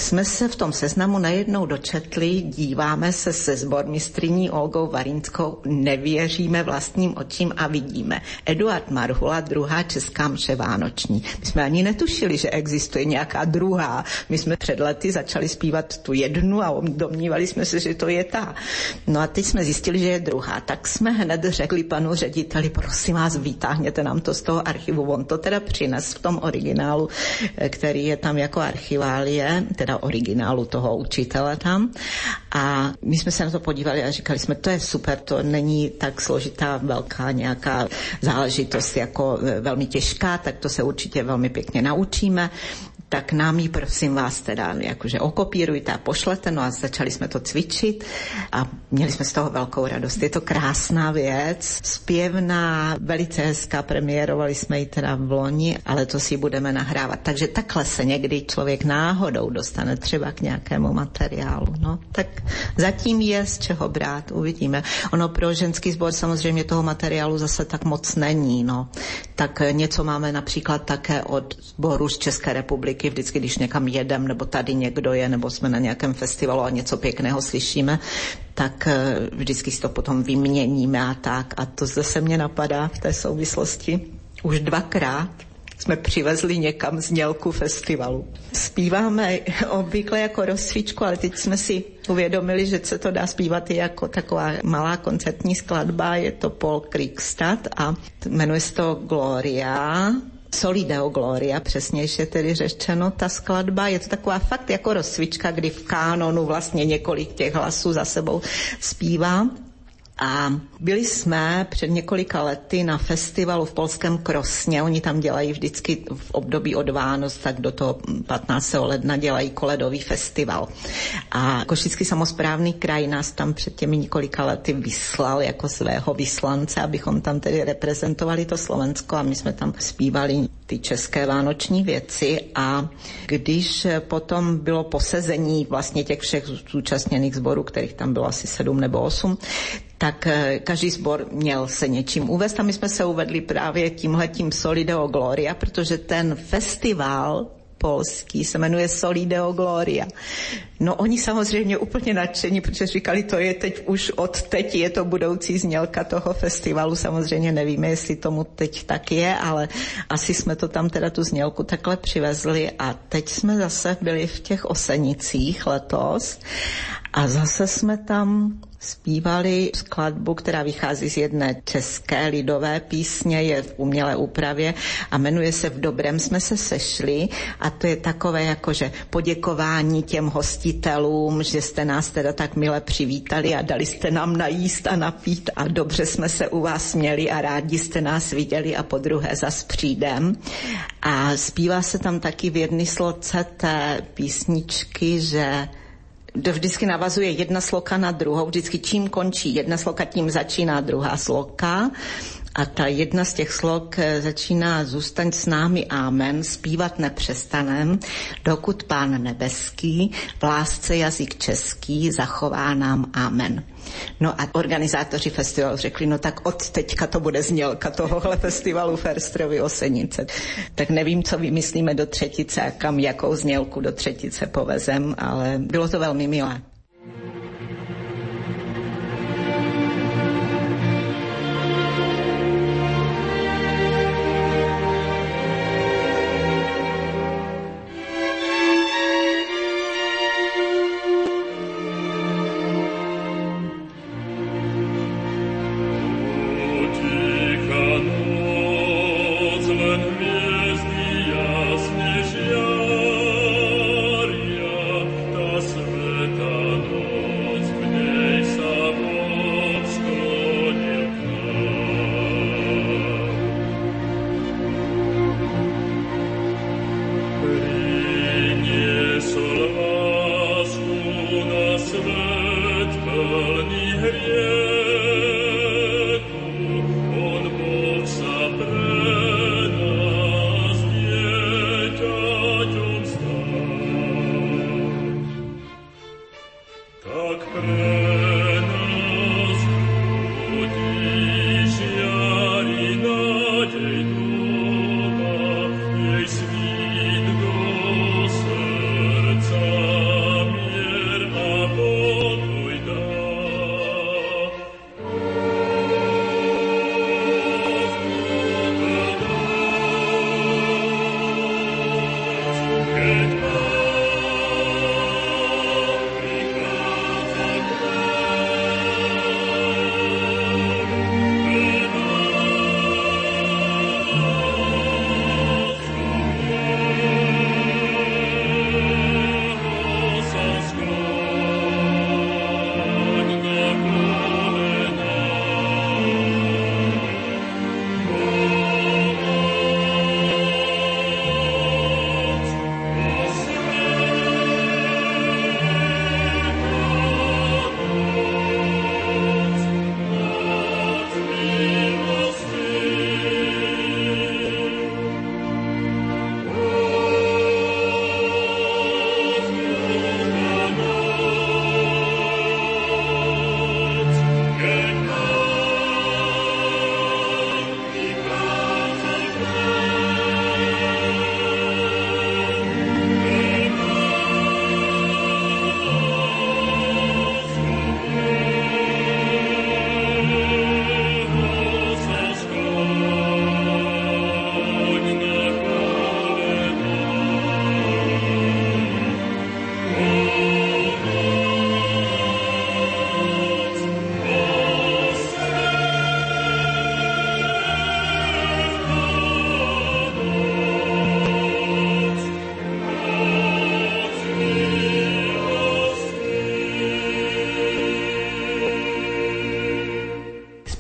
jsme se v tom seznamu najednou dočetli, díváme se se zbormistriní Olgou Varinskou, nevěříme vlastním očím a vidíme. Eduard Marhula, druhá česká mše vánoční. My jsme ani netušili, že existuje nějaká druhá. My jsme před lety začali zpívat tu jednu a domnívali jsme se, že to je ta. No a teď jsme zjistili, že je druhá. Tak jsme hned řekli panu řediteli, prosím vás, vytáhněte nám to z toho archivu. On to teda přines v tom originálu, eh, který je tam jako archiválie, teda originálu toho učitele tam. A my jsme se na to podívali a říkali jsme, to je super, to není tak složitá, velká nějaká záležitost jako e, velmi těžká, tak to se určitě velmi pěkně naučíme tak nám ji prosím vás teda jakože okopírujte a pošlete, no a začali jsme to cvičit a měli jsme z toho velkou radost. Je to krásná věc, zpěvná, velice hezká, premiérovali jsme ji teda v loni, ale to si budeme nahrávat. Takže takhle se někdy člověk náhodou dostane třeba k nějakému materiálu. No, tak zatím je z čeho brát, uvidíme. Ono pro ženský sbor samozřejmě toho materiálu zase tak moc není, no. Tak něco máme například také od sboru z České republiky, republiky, vždycky, když někam jedem, nebo tady někdo je, nebo jsme na nějakém festivalu a něco pěkného slyšíme, tak eh, vždycky si to potom vyměníme a tak. A to zase mě napadá v té souvislosti. Už dvakrát jsme přivezli někam znělku festivalu. Zpíváme obvykle jako rozsvíčku, ale teď jsme si uvědomili, že se to dá zpívat i jako taková malá koncertní skladba. Je to Paul Kriegstad a jmenuje se to Gloria Solideo Gloria, přesnějše tedy řečeno, ta skladba. Je to taková fakt jako rozcvička, kdy v kánonu vlastně několik těch hlasů za sebou zpívá. A byli jsme před několika lety na festivalu v polském Krosně. Oni tam dělají vždycky v období od Vánoc, tak do toho 15. ledna dělají koledový festival. A Košický samozprávný kraj nás tam před těmi několika lety vyslal jako svého vyslance, abychom tam tedy reprezentovali to Slovensko a my jsme tam zpívali ty české vánoční věci a když potom bylo posezení vlastně těch všech zúčastněných sborů, kterých tam bylo asi sedm nebo osm, tak eh, každý sbor měl se něčím uvést a my jsme se uvedli právě tímhletím Solideo Gloria, protože ten festival polský se jmenuje Solideo Gloria. No oni samozřejmě úplně nadšení, protože říkali, to je teď už od teď, je to budoucí znělka toho festivalu. Samozřejmě nevíme, jestli tomu teď tak je, ale asi jsme to tam teda tu znělku takhle přivezli a teď jsme zase byli v těch Osenicích letos a zase jsme tam zpívali skladbu, která vychází z jedné české lidové písně, je v umělé úpravě a jmenuje se V dobrém jsme se sešli a to je takové jakože poděkování těm hostitelům, že jste nás teda tak mile přivítali a dali jste nám najíst a napít a dobře jsme se u vás měli a rádi jste nás viděli a po druhé zas přijdem. A zpívá se tam taky v jedné sloce té písničky, že vždycky navazuje jedna sloka na druhou, vždycky čím končí jedna sloka, tím začíná druhá sloka. A ta jedna z těch slok eh, začíná Zůstaň s námi, amen, zpívat nepřestanem, dokud pán nebeský v lásce jazyk český zachová nám amen. No a organizátoři festivalu řekli, no tak od teďka to bude znělka tohohle festivalu Ferstrovy Osenice. Tak nevím, co vymyslíme do třetice a kam jakou znělku do třetice povezem, ale bylo to velmi milé.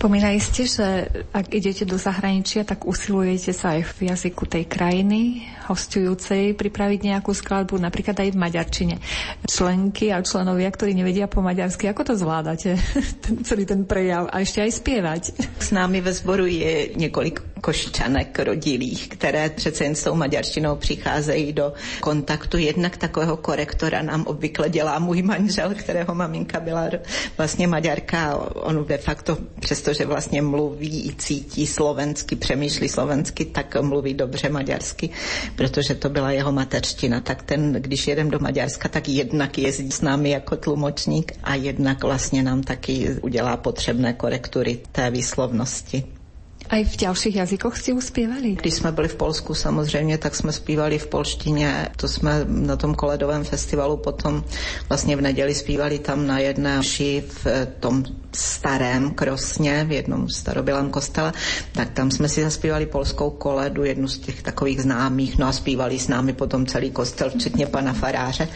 Spomínali ste, že ak idete do zahraničia, tak usilujete sa aj v jazyku tej krajiny hostujúcej pripraviť nejakú skladbu, napríklad aj v maďarčine. Členky a členovia, ktorí nevedia po maďarsky, ako to zvládate? ten, celý ten prejav a ešte aj spievať. S námi ve zboru je několik košťanek rodilých, které přece jen s tou maďarštinou přicházejí do kontaktu. Jednak takového korektora nám obvykle dělá můj manžel, kterého maminka byla vlastně maďarka. On de facto, přestože vlastně mluví, cítí slovensky, přemýšlí slovensky, tak mluví dobře maďarsky, protože to byla jeho mateřština. Tak ten, když jedem do Maďarska, tak jednak jezdí s námi jako tlumočník a jednak vlastně nám taky udělá potřebné korektury té výslovnosti. Aj v ďalších jazykoch ste uspievali? Když jsme byli v Polsku samozřejmě, tak jsme zpívali v polštině. To jsme na tom koledovém festivalu potom vlastně v neděli zpívali tam na jedné ši v tom starém krosně, v jednom starobělém kostele, tak tam jsme si zaspívali polskou koledu, jednu z těch takových známých, no a zpívali s námi potom celý kostel, včetně pana faráře.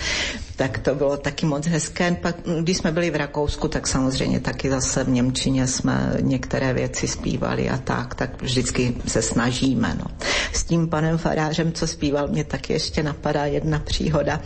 Tak to bylo taky moc hezké. Pak, když jsme byli v Rakousku, tak samozřejmě taky zase v Němčině jsme některé věci zpívali a tak, tak vždycky se snažíme. No. S tím panem farářem, co zpíval, mě taky ještě napadá jedna příhoda.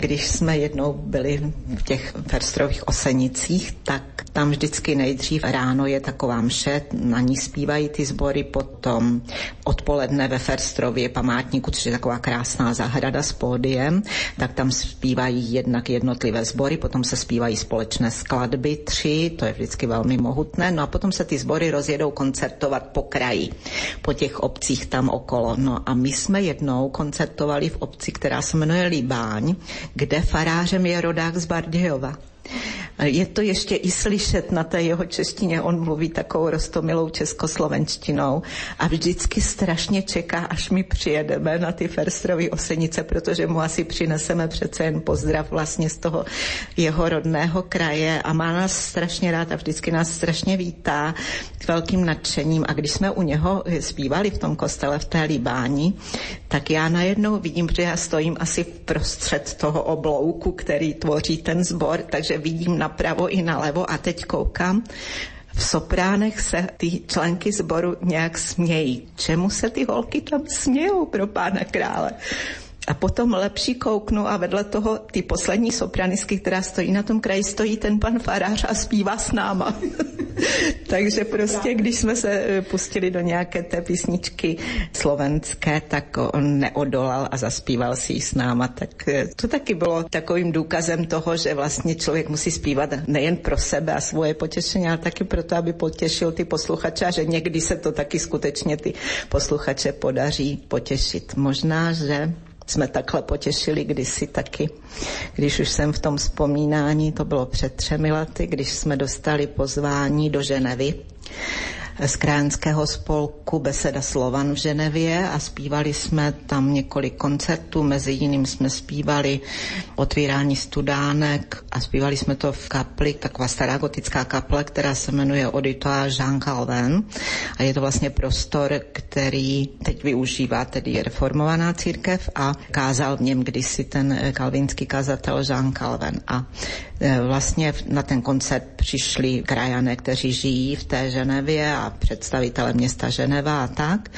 Když jsme jednou byli v těch verstrových osenicích, tak tam vždycky nejdřív ráno je taková mše, na ní zpívají ty sbory, potom odpoledne ve Ferstrově památníku, což je taková krásná zahrada s pódiem, tak tam zpívají jednak jednotlivé sbory, potom se zpívají společné skladby, tři, to je vždycky velmi mohutné, no a potom se ty sbory rozjedou koncertovat po kraji, po těch obcích tam okolo. No a my jsme jednou koncertovali v obci, která se jmenuje Libáň, kde farářem je rodák z Bardějova. Je to ještě i slyšet na té jeho češtině, on mluví takovou rostomilou českoslovenštinou a vždycky strašně čeká, až my přijedeme na ty Ferstrovy osenice, protože mu asi přineseme přece jen pozdrav vlastně z toho jeho rodného kraje a má nás strašně rád a vždycky nás strašně vítá s velkým nadšením. A když jsme u něho zpívali v tom kostele v té Libáni, tak já najednou vidím, že já stojím asi prostřed toho oblouku, který tvoří ten zbor, takže vidím napravo i nalevo a teď koukám, v sopránech se ty členky sboru nějak smějí. Čemu se ty holky tam smějou pro pána krále? A potom lepší kouknu a vedle toho ty poslední sopranistky, která stojí na tom kraji, stojí ten pan farář a zpívá s náma. Takže prostě, když jsme se eh, pustili do nějaké té písničky slovenské, tak on neodolal a zaspíval si ji s náma. Tak eh, to taky bylo takovým důkazem toho, že vlastně člověk musí zpívat nejen pro sebe a svoje potěšení, ale taky proto, aby potěšil ty posluchače a že někdy se to taky skutečně ty posluchače podaří potěšit. Možná, že jsme takhle potěšili kdysi taky, když už jsem v tom vzpomínání, to bylo před třemi lety, když jsme dostali pozvání do Ženevy z krajanského spolku Beseda Slovan v Ženevě a zpívali jsme tam několik koncertů, mezi jiným jsme zpívali otvírání studánek a zpívali jsme to v kapli, taková stará gotická kaple, která se jmenuje Auditoire Jean Calvin. A je to vlastně prostor, který teď využívá tedy reformovaná církev a kázal v něm kdysi ten kalvinský kazatel Jean Calvin. A e, vlastně na ten koncert přišli krajané, kteří žijí v té Ženevě a představitele města Ženeva a tak.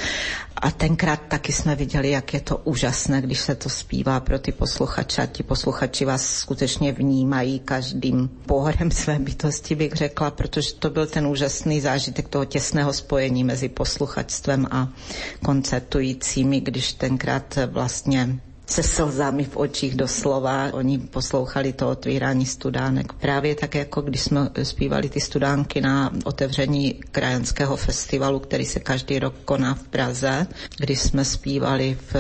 A tenkrát taky jsme viděli, jak je to úžasné, když se to zpívá pro ty posluchače. A ti posluchači vás skutečně vnímají každým pohorem své bytosti, bych řekla, protože to byl ten úžasný zážitek toho těsného spojení mezi posluchačstvem a koncertujícími, když tenkrát vlastně se slzami v očích doslova. Oni poslouchali to otvírání studánek. Právě tak, jako když jsme zpívali ty studánky na otevření krajanského festivalu, který se každý rok koná v Praze, když jsme zpívali v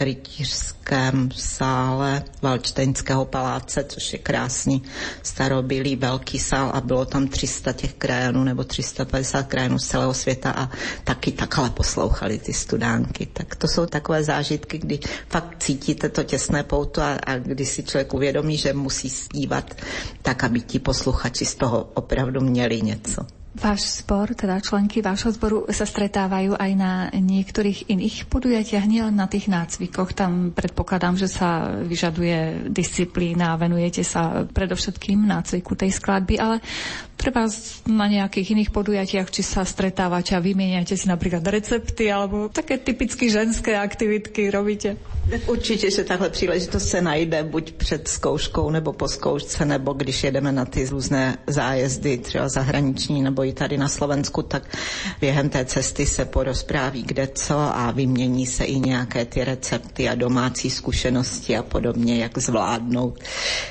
rytířském sále Valčteňského paláce, což je krásný starobylý velký sál a bylo tam 300 těch krajanů nebo 350 krajanů z celého světa a taky takhle poslouchali ty studánky. Tak to jsou takové zážitky, kdy fakt cítí cítíte to těsné pouto a, a když si člověk uvědomí, že musí zpívat tak, aby ti posluchači z toho opravdu měli něco. Váš spor, teda členky vášho zboru sa stretávajú aj na niektorých iných podujatiach, nielen na tých nácvikoch. Tam predpokladám, že sa vyžaduje disciplína venujete sa predovšetkým nácviku tej skladby, ale treba na nejakých iných podujatiach, či sa stretávate a vymieňate si napríklad recepty alebo také typicky ženské aktivitky robíte? Určitě, že tahle příležitost se najde buď před zkouškou nebo po zkoušce, nebo když jedeme na ty různé zájezdy, třeba zahraniční nebo i tady na Slovensku, tak během té cesty se porozpráví kde co a vymění se i nějaké ty recepty a domácí zkušenosti a podobně, jak zvládnout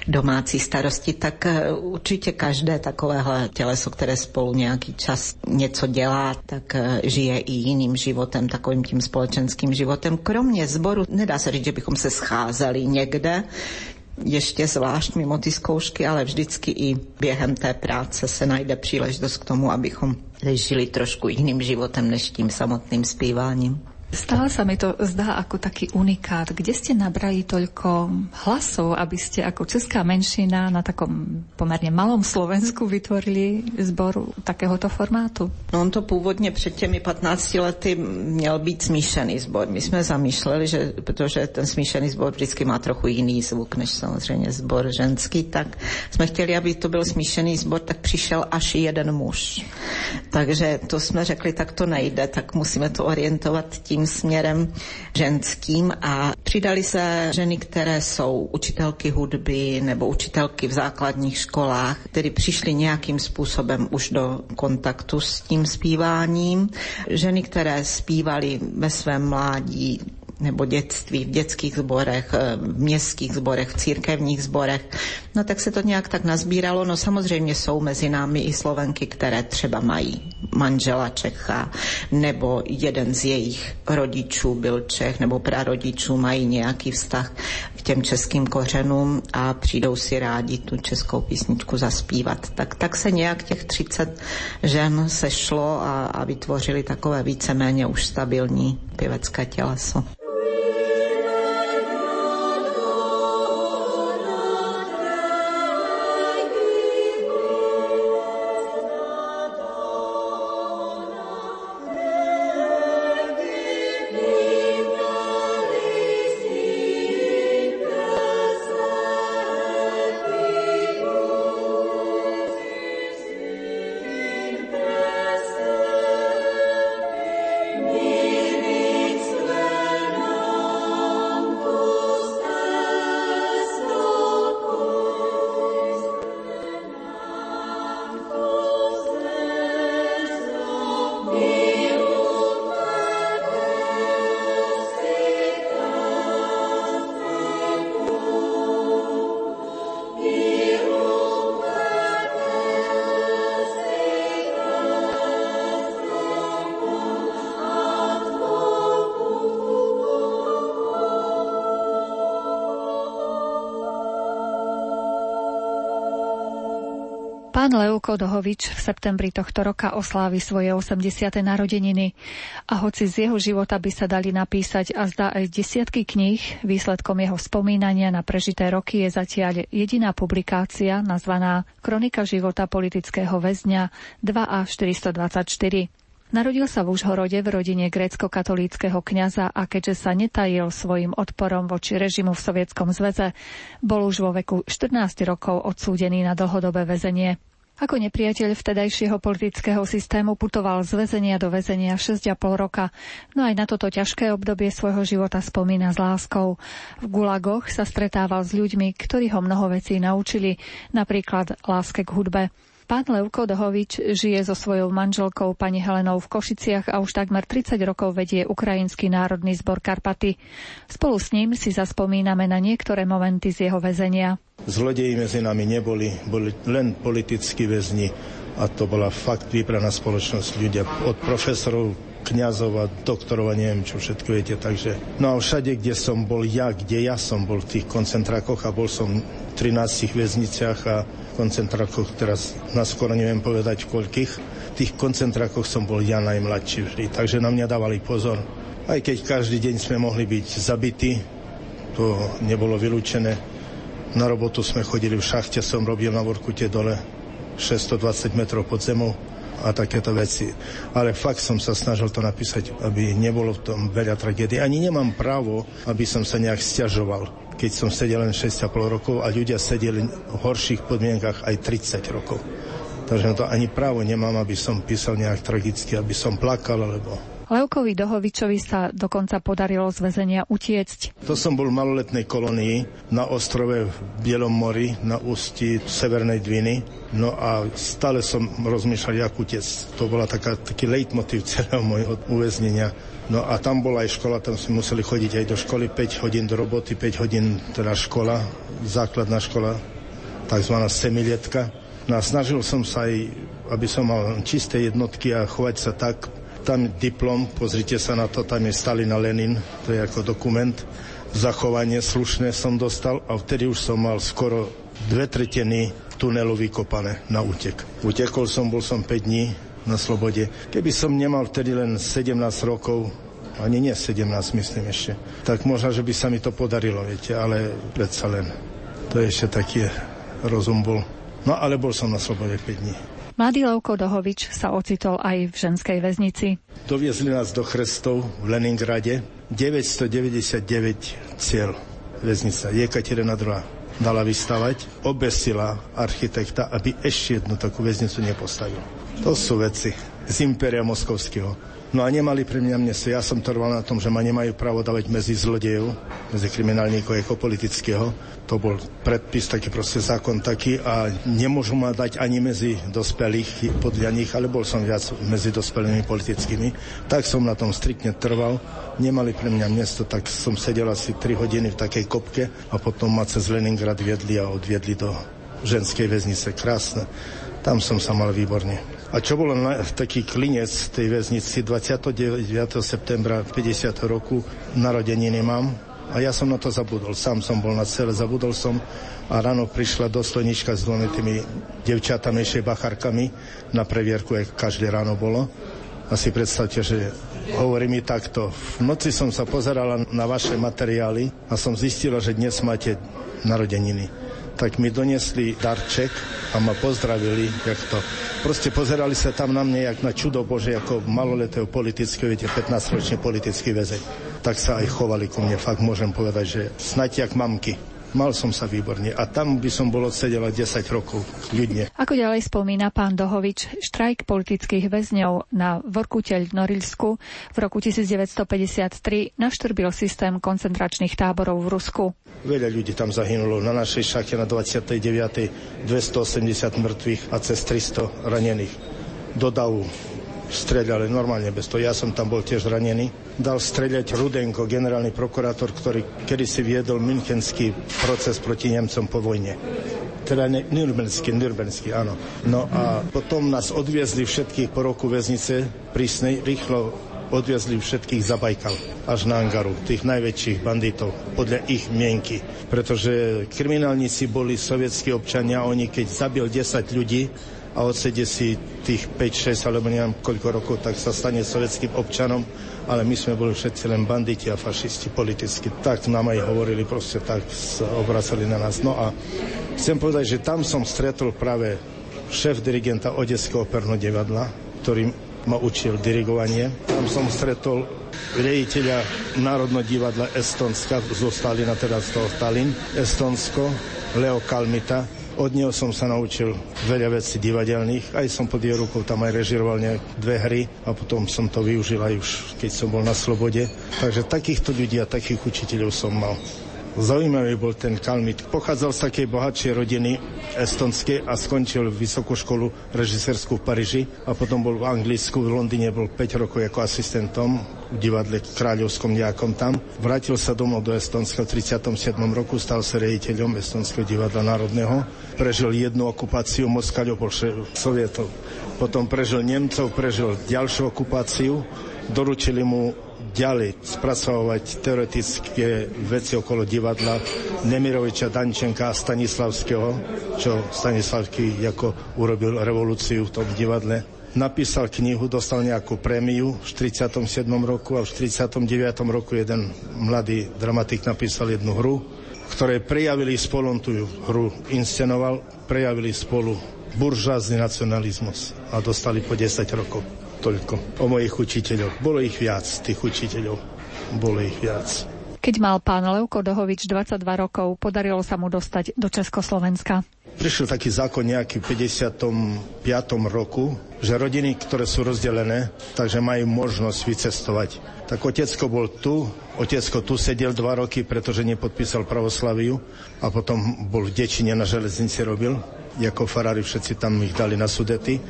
domácí starosti, tak eh, určitě každé takovéhle těleso, které spolu nějaký čas něco dělá, tak eh, žije i jiným životem, takovým tím společenským životem. Kromě zboru nedá se říct, že bychom se scházeli někde, ještě zvlášť mimo ty zkoušky, ale vždycky i během té práce se najde příležitost k tomu, abychom žili trošku jiným životem než tím samotným zpíváním. Stále sa mi to zdá ako taký unikát. Kde ste nabrali toľko hlasov, aby ste ako česká menšina na takom pomerne malom Slovensku vytvorili zbor takéhoto formátu? No on to původně před těmi 15 lety měl být smíšený sbor. My jsme zamýšleli, že, protože ten smíšený sbor vždycky má trochu jiný zvuk než samozřejmě sbor ženský, tak jsme chtěli, aby to byl smíšený sbor, tak přišel až jeden muž. Takže to jsme řekli, tak to nejde, tak musíme to orientovat tím, tím směrem ženským a přidali se ženy, které jsou učitelky hudby nebo učitelky v základních školách, tedy přišly nějakým způsobem už do kontaktu s tím zpíváním. Ženy, které zpívaly ve svém mládí nebo dětství, v dětských zborech, eh, v městských zborech, v církevních zborech. No tak se to nějak tak nazbíralo. No samozřejmě jsou mezi námi i Slovenky, které třeba mají manžela Čecha, nebo jeden z jejich rodičů byl Čech, nebo prarodičů mají nějaký vztah k těm českým kořenům a přijdou si rádi tu českou písničku zaspívat. Tak, tak se nějak těch 30 žen sešlo a, a vytvořili takové víceméně už stabilní pěvecké těleso. Amen. Pán Leuko Dohovič v septembri tohto roka oslávi svoje 80. narodeniny a hoci z jeho života by sa dali napísať a zdá aj desiatky kníh, výsledkom jeho spomínania na prežité roky je zatiaľ jediná publikácia nazvaná Kronika života politického väzňa 2A 424. Narodil sa v Užhorode v rodine grécko-katolíckého kňaza a keďže sa netajil svojim odporom voči režimu v Sovietskom zväze, bol už vo veku 14 rokov odsúdený na dlhodobé väzenie. Ako nepriateľ vtedajšieho politického systému putoval z väzenia do väzenia 6,5 roka, no aj na toto ťažké obdobie svojho života spomína s láskou. V gulagoch sa stretával s ľuďmi, ktorí ho mnoho vecí naučili, napríklad láske k hudbe. Pán Levko Dohovič žije so svojou manželkou pani Helenou v Košiciach a už takmer 30 rokov vedie Ukrajinský národný zbor Karpaty. Spolu s ním si zaspomíname na niektoré momenty z jeho väzenia. Zlodeji medzi nami neboli, boli len politickí väzni a to bola fakt výpraná spoločnosť ľudia od profesorov kňazov a doktorov a neviem čo všetko viete. Takže, no a všade, kde som bol ja, kde ja som bol v tých koncentrákoch a bol som v 13 väzniciach a koncentrákoch, teraz naskoro neviem povedať koľkých. Tých koncentrákoch som bol ja najmladší vždy, takže na mňa dávali pozor. Aj keď každý deň sme mohli byť zabití, to nebolo vylúčené. Na robotu sme chodili v šachte, som robil na Vorkute dole 620 metrov pod zemou a takéto veci. Ale fakt som sa snažil to napísať, aby nebolo v tom veľa tragédií. Ani nemám právo, aby som sa nejak stiažoval keď som sedel len 6,5 rokov a ľudia sedeli v horších podmienkach aj 30 rokov. Takže na to ani právo nemám, aby som písal nejak tragicky, aby som plakal, alebo Levkovi Dohovičovi sa dokonca podarilo z väzenia utiecť. To som bol v maloletnej kolónii na ostrove v Bielom mori na ústi Severnej Dviny. No a stále som rozmýšľal, jak utiec. To bola taká, taký leitmotiv celého môjho uväznenia No a tam bola aj škola, tam sme museli chodiť aj do školy, 5 hodín do roboty, 5 hodín teda škola, základná škola, tzv. semilietka. No a snažil som sa aj, aby som mal čisté jednotky a chovať sa tak. Tam diplom, pozrite sa na to, tam je Stalin a Lenin, to je ako dokument. zachovanie slušné som dostal a vtedy už som mal skoro dve tretiny tunelu vykopané na útek. Utekol som, bol som 5 dní na slobode. Keby som nemal vtedy len 17 rokov, ani nie 17 myslím ešte, tak možno, že by sa mi to podarilo, viete, ale predsa len. To je ešte taký rozum bol. No ale bol som na slobode 5 dní. Mladý Levko Dohovič sa ocitol aj v ženskej väznici. Doviezli nás do Chrestov v Leningrade. 999 cieľ väznica. Jekaterina II dala vystavať, obesila architekta, aby ešte jednu takú väznicu nepostavil. To sú veci z Impéria Moskovského. No a nemali pre mňa miesto. Ja som trval na tom, že ma nemajú právo dávať medzi zlodejov, medzi kriminálníkov ako politického. To bol predpis, taký proste zákon taký a nemôžu ma dať ani medzi dospelých podľa nich, ale bol som viac medzi dospelými politickými. Tak som na tom striktne trval. Nemali pre mňa miesto, tak som sedel asi 3 hodiny v takej kopke a potom ma cez Leningrad viedli a odviedli do ženskej väznice. Krásne. Tam som sa mal výborne. A čo bolo na, taký klinec tej väznici 29. septembra 50. roku narodeniny mám a ja som na to zabudol. Sám som bol na cele, zabudol som a ráno prišla dostojnička s dvomi tými devčatami, ešte bacharkami na previerku, ako každé ráno bolo. A si predstavte, že hovorí mi takto. V noci som sa pozerala na vaše materiály a som zistila, že dnes máte narodeniny tak mi doniesli darček a ma pozdravili, jak to. Proste pozerali sa tam na mne, jak na čudo Bože, ako maloletého politického, viete, 15-ročný politický väzeň. Tak sa aj chovali ku mne, fakt môžem povedať, že snať jak mamky. Mal som sa výborne a tam by som bol odsedela 10 rokov ľudne. Ako ďalej spomína pán Dohovič, štrajk politických väzňov na Vorkuteľ v Norilsku v roku 1953 navštrbil systém koncentračných táborov v Rusku. Veľa ľudí tam zahynulo. Na našej šachte na 29. 280 mŕtvych a cez 300 ranených. Do davu streľali normálne bez toho. Ja som tam bol tiež ranený. Dal streľať Rudenko, generálny prokurátor, ktorý kedysi viedol münchenský proces proti Nemcom po vojne. Teda ne, Nürnberský, Nürnberský, áno. No a potom nás odviezli všetkých po roku väznice prísnej, rýchlo odviezli všetkých za Bajkal až na Angaru, tých najväčších banditov, podľa ich mienky. Pretože kriminálnici boli sovietskí občania, oni keď zabil 10 ľudí, a odsedie si tých 5, 6 alebo neviem koľko rokov, tak sa stane sovietským občanom, ale my sme boli všetci len banditi a fašisti politicky. Tak nám aj hovorili, proste tak obracali na nás. No a chcem povedať, že tam som stretol práve šéf dirigenta Odeského operného divadla, ktorý ma učil dirigovanie. Tam som stretol riaditeľa Národného divadla Estonska, zostali na teraz toho Tallinn, Estonsko, Leo Kalmita, od neho som sa naučil veľa vecí divadelných. Aj som pod jeho rukou tam aj režiroval dve hry a potom som to využil aj už, keď som bol na slobode. Takže takýchto ľudí a takých učiteľov som mal. Zaujímavý bol ten Kalmit. Pochádzal z takej bohatšej rodiny estonskej a skončil vysokú školu režisérskú v Paríži a potom bol v Anglicku, v Londýne bol 5 rokov ako asistentom v divadle kráľovskom nejakom tam. Vrátil sa domov do Estonska v 37. roku, stal sa rejiteľom Estonského divadla národného. Prežil jednu okupáciu Moskaľov sovietov. Potom prežil Nemcov, prežil ďalšiu okupáciu. Doručili mu ďalej spracovať teoretické veci okolo divadla Nemiroviča, Dančenka a Stanislavského, čo Stanislavský ako urobil revolúciu v tom divadle. Napísal knihu, dostal nejakú prémiu v 47. roku a v 49. roku jeden mladý dramatik napísal jednu hru, ktoré prejavili spolu, tú hru inscenoval, prejavili spolu buržázny nacionalizmus a dostali po 10 rokov. Toľko o mojich učiteľoch. Bolo ich viac, tých učiteľov. Bolo ich viac. Keď mal pán Levko Dohovič 22 rokov, podarilo sa mu dostať do Československa. Prišiel taký zákon nejaký v 55. roku, že rodiny, ktoré sú rozdelené, takže majú možnosť vycestovať. Tak otecko bol tu, otecko tu sedel dva roky, pretože nepodpísal pravoslaviu a potom bol v Dečine na železnici robil, ako farári všetci tam ich dali na sudety.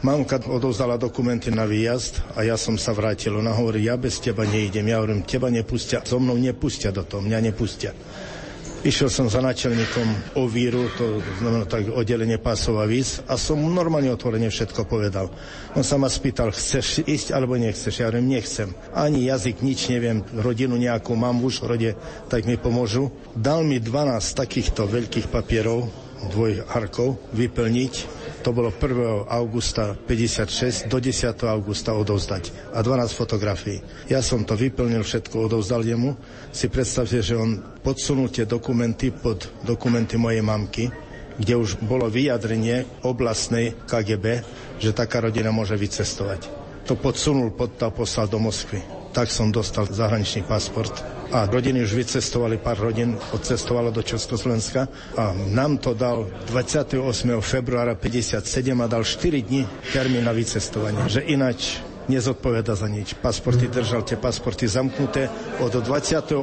Mamka odovzdala dokumenty na výjazd a ja som sa vrátil. Ona hovorí, ja bez teba nejdem. Ja hovorím, teba nepustia, so mnou nepustia do toho, mňa nepustia. Išiel som za načelníkom o víru, to znamená tak oddelenie pásov a víz a som normálne otvorene všetko povedal. On sa ma spýtal, chceš ísť alebo nechceš? Ja hovorím, nechcem. Ani jazyk, nič neviem, rodinu nejakú mám už v rode, tak mi pomôžu. Dal mi 12 takýchto veľkých papierov, dvojharkov, vyplniť to bolo 1. augusta 56 do 10. augusta odovzdať a 12 fotografií. Ja som to vyplnil, všetko odovzdal jemu. Si predstavte, že on podsunul tie dokumenty pod dokumenty mojej mamky, kde už bolo vyjadrenie oblastnej KGB, že taká rodina môže vycestovať. To podsunul pod a poslal do Moskvy. Tak som dostal zahraničný pasport a rodiny už vycestovali, pár rodín odcestovalo do Československa a nám to dal 28. februára 57 a dal 4 dní termín na vycestovanie, že ináč nezodpoveda za nič. Pasporty držal tie pasporty zamknuté. Od 28.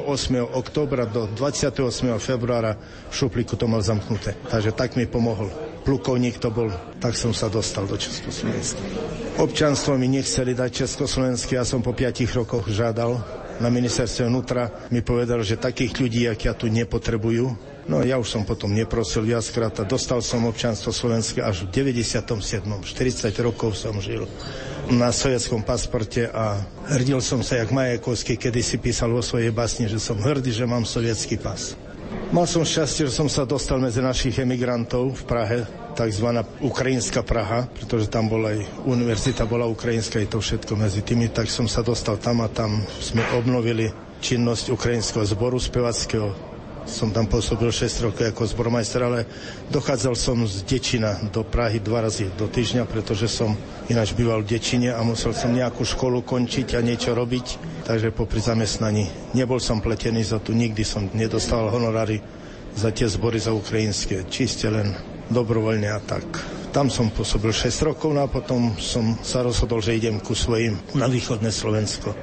októbra do 28. februára v šuplíku to mal zamknuté. Takže tak mi pomohol. Plukovník to bol, tak som sa dostal do Československa. Občanstvo mi nechceli dať Československé, ja som po 5 rokoch žiadal na ministerstve vnútra mi povedal, že takých ľudí, jak ja tu nepotrebujú. No ja už som potom neprosil viackrát a dostal som občanstvo slovenské až v 97. 40 rokov som žil na sovietskom pasporte a hrdil som sa, jak Majakovský kedy si písal vo svojej basni, že som hrdý, že mám sovietský pas. Mal som šťastie, že som sa dostal medzi našich emigrantov v Prahe, tzv. ukrajinská Praha, pretože tam bola aj univerzita, bola ukrajinská, je to všetko medzi tými, tak som sa dostal tam a tam sme obnovili činnosť ukrajinského zboru spevackého. Som tam pôsobil 6 rokov ako zbormajster, ale dochádzal som z Dečina do Prahy dva razy do týždňa, pretože som ináč býval v Dečine a musel som nejakú školu končiť a niečo robiť, takže popri zamestnaní. Nebol som pletený za tu, nikdy som nedostal honorári za tie zbory za ukrajinské, čiste len dobrovoľne a tak. Tam som pôsobil 6 rokov no a potom som sa rozhodol, že idem ku svojim na východné Slovensko.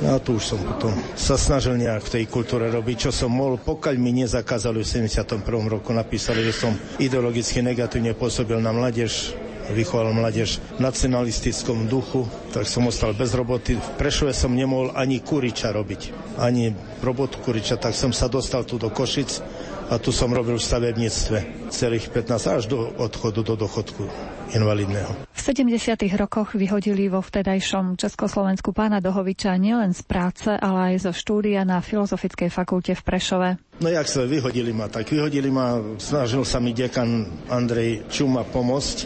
No a tu už som potom sa snažil nejak v tej kultúre robiť, čo som mohol, pokiaľ mi nezakázali v 71. roku, napísali, že som ideologicky negatívne pôsobil na mládež, vychoval mládež v nacionalistickom duchu, tak som ostal bez roboty. V Prešove som nemohol ani kuriča robiť, ani robotu kuriča, tak som sa dostal tu do Košic a tu som robil v stavebníctve celých 15 až do odchodu do dochodku invalidného. V 70. rokoch vyhodili vo vtedajšom Československu pána Dohoviča nielen z práce, ale aj zo štúdia na Filozofickej fakulte v Prešove. No jak sa vyhodili ma, tak vyhodili ma, snažil sa mi dekan Andrej Čuma pomôcť,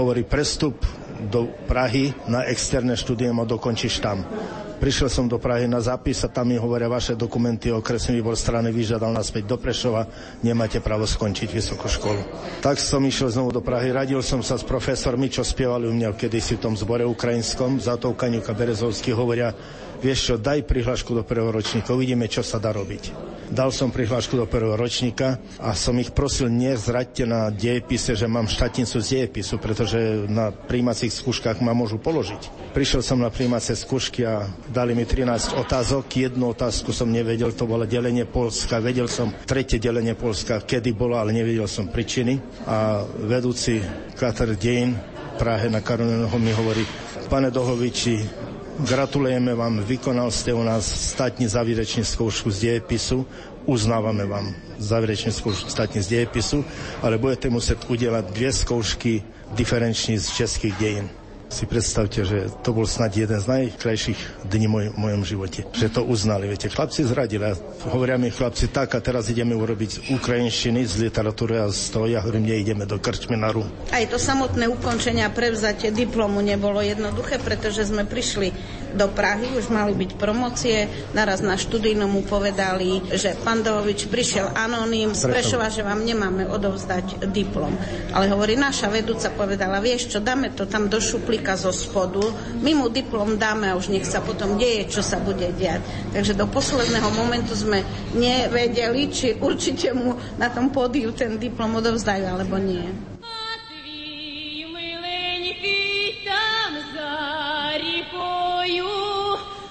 hovorí prestup do Prahy na externé štúdium a dokončíš tam. Prišiel som do Prahy na zápis a tam mi hovoria vaše dokumenty, okresný výbor strany vyžiadal naspäť do Prešova, nemáte právo skončiť vysokú školu. Tak som išiel znovu do Prahy, radil som sa s profesormi, čo spievali u mňa kedysi v tom zbore ukrajinskom, za tou Kaňuka Berezovský hovoria, vieš čo, daj prihlášku do prvého ročníka, uvidíme, čo sa dá robiť. Dal som prihlášku do prvého ročníka a som ich prosil, nezraďte na dejepise, že mám štatnicu z dejepisu, pretože na príjmacích skúškach ma môžu položiť. Prišiel som na príjmacie skúšky a dali mi 13 otázok. Jednu otázku som nevedel, to bolo delenie Polska. Vedel som tretie delenie Polska, kedy bolo, ale nevedel som príčiny. A vedúci katedr dejin Prahe na Karolinoho mi hovorí, pane Dohoviči, Gratulujeme vám, vykonal ste u nás statní záverečnú skúšku z dejepisu, uznávame vám záverečnú skúšku statní z dejepisu, ale budete musieť udelať dve skúšky diferenční z českých dejín si predstavte, že to bol snad jeden z najkrajších dní v mojom živote. Že to uznali. Viete, chlapci zradili. A hovoria mi chlapci, tak a teraz ideme urobiť ukrajinštiny, z literatúry a z toho, ja hovorím, neideme do krčmy na rum. Aj to samotné ukončenie a prevzatie diplomu nebolo jednoduché, pretože sme prišli do Prahy, už mali byť promocie, naraz na študijnom mu povedali, že pán Dovovič prišiel anoným z Prešova, že vám nemáme odovzdať diplom. Ale hovorí, naša vedúca povedala, vieš čo, dáme to tam do šuplíka zo spodu, my mu diplom dáme a už nech sa potom deje, čo sa bude diať. Takže do posledného momentu sme nevedeli, či určite mu na tom pódiu ten diplom odovzdajú alebo nie.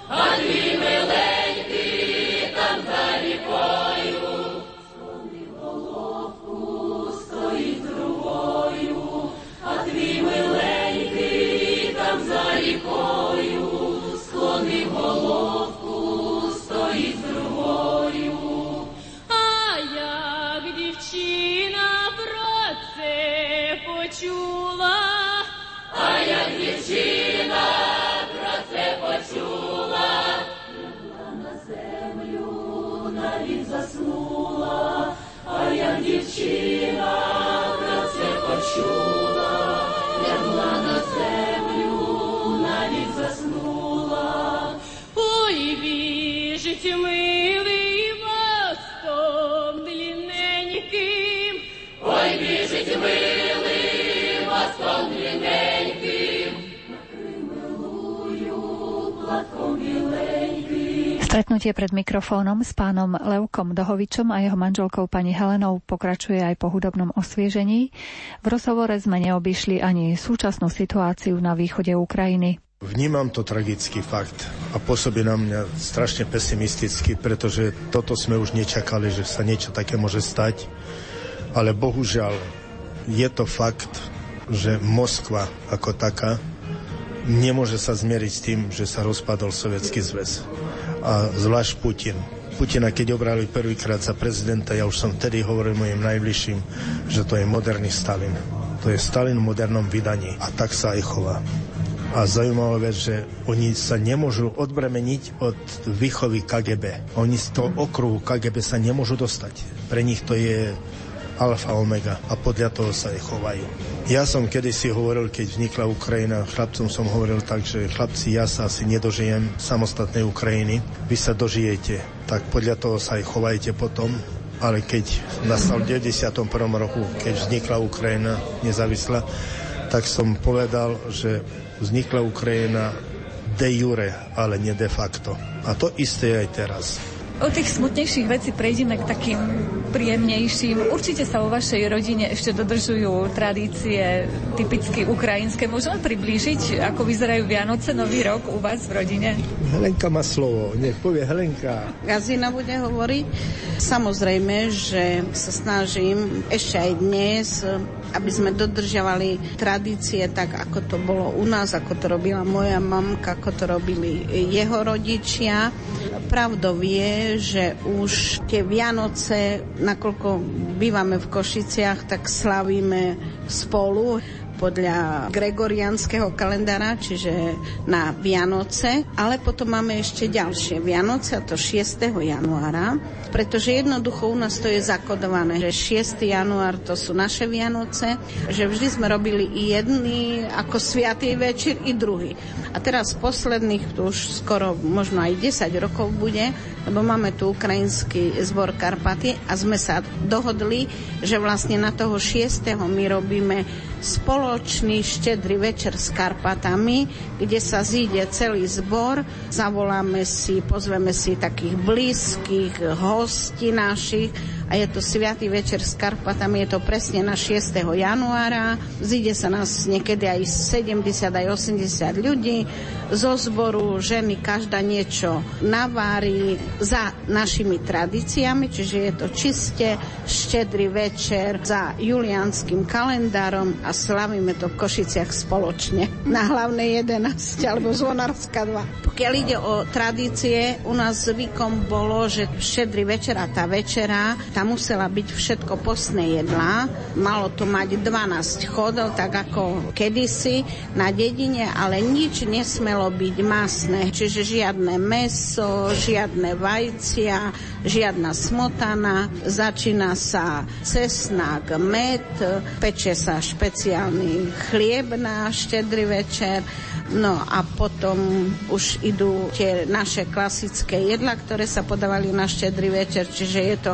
Hani melech. я дівчина, про Stretnutie pred mikrofónom s pánom Levkom Dohovičom a jeho manželkou pani Helenou pokračuje aj po hudobnom osviežení. V rozhovore sme neobyšli ani súčasnú situáciu na východe Ukrajiny. Vnímam to tragický fakt a pôsobí na mňa strašne pesimisticky, pretože toto sme už nečakali, že sa niečo také môže stať. Ale bohužiaľ je to fakt, že Moskva ako taká nemôže sa zmieriť s tým, že sa rozpadol Sovietský zväz. A zvlášť Putin. Putina, keď obrali prvýkrát za prezidenta, ja už som vtedy hovoril mojim najbližším, že to je moderný Stalin. To je Stalin v modernom vydaní a tak sa aj chová. A zaujímavá vec, že oni sa nemôžu odbremeniť od výchovy KGB. Oni z toho okruhu KGB sa nemôžu dostať. Pre nich to je alfa omega a podľa toho sa aj chovajú. Ja som kedysi hovoril, keď vznikla Ukrajina, chlapcom som hovoril tak, že chlapci, ja sa asi nedožijem samostatnej Ukrajiny, vy sa dožijete, tak podľa toho sa aj chovajte potom, ale keď nastal v 91. roku, keď vznikla Ukrajina nezávislá, tak som povedal, že vznikla Ukrajina de jure, ale nie de facto. A to isté aj teraz. Od tých smutnejších vecí prejdeme k takým príjemnejším. Určite sa vo vašej rodine ešte dodržujú tradície typicky ukrajinské. Môžeme priblížiť, ako vyzerajú Vianoce, Nový rok u vás v rodine? Helenka má slovo, nech povie Helenka. Gazina bude hovoriť. Samozrejme, že sa snažím ešte aj dnes, aby sme dodržiavali tradície tak, ako to bolo u nás, ako to robila moja mamka, ako to robili jeho rodičia. Pravdou je, že už tie Vianoce, nakoľko bývame v Košiciach, tak slavíme spolu podľa gregorianského kalendára, čiže na Vianoce, ale potom máme ešte ďalšie Vianoce, a to 6. januára, pretože jednoducho u nás to je zakodované, že 6. január to sú naše Vianoce, že vždy sme robili i jedný ako sviatý večer, i druhý. A teraz posledných, tu už skoro možno aj 10 rokov bude, lebo máme tu ukrajinský zbor Karpaty a sme sa dohodli, že vlastne na toho 6. my robíme spoločný štedrý večer s Karpatami, kde sa zíde celý zbor, zavoláme si, pozveme si takých blízkych, hostí našich a je to Sviatý večer s Karpatami, je to presne na 6. januára. Zíde sa nás niekedy aj 70, aj 80 ľudí zo zboru, ženy každá niečo navári za našimi tradíciami, čiže je to čiste štedrý večer za julianským kalendárom a slavíme to v Košiciach spoločne na hlavnej 11 alebo zvonárska 2. Pokiaľ ide o tradície, u nás zvykom bolo, že štedrý večer a tá večera, tá musela byť všetko postné jedlá. Malo to mať 12 chodov, tak ako kedysi na dedine, ale nič nesmelo byť masné. Čiže žiadne meso, žiadne vajcia, žiadna smotana. Začína sa cesnak, med, peče sa špeciálny chlieb na štedrý večer No a potom už idú tie naše klasické jedla, ktoré sa podávali na štedrý večer, čiže je to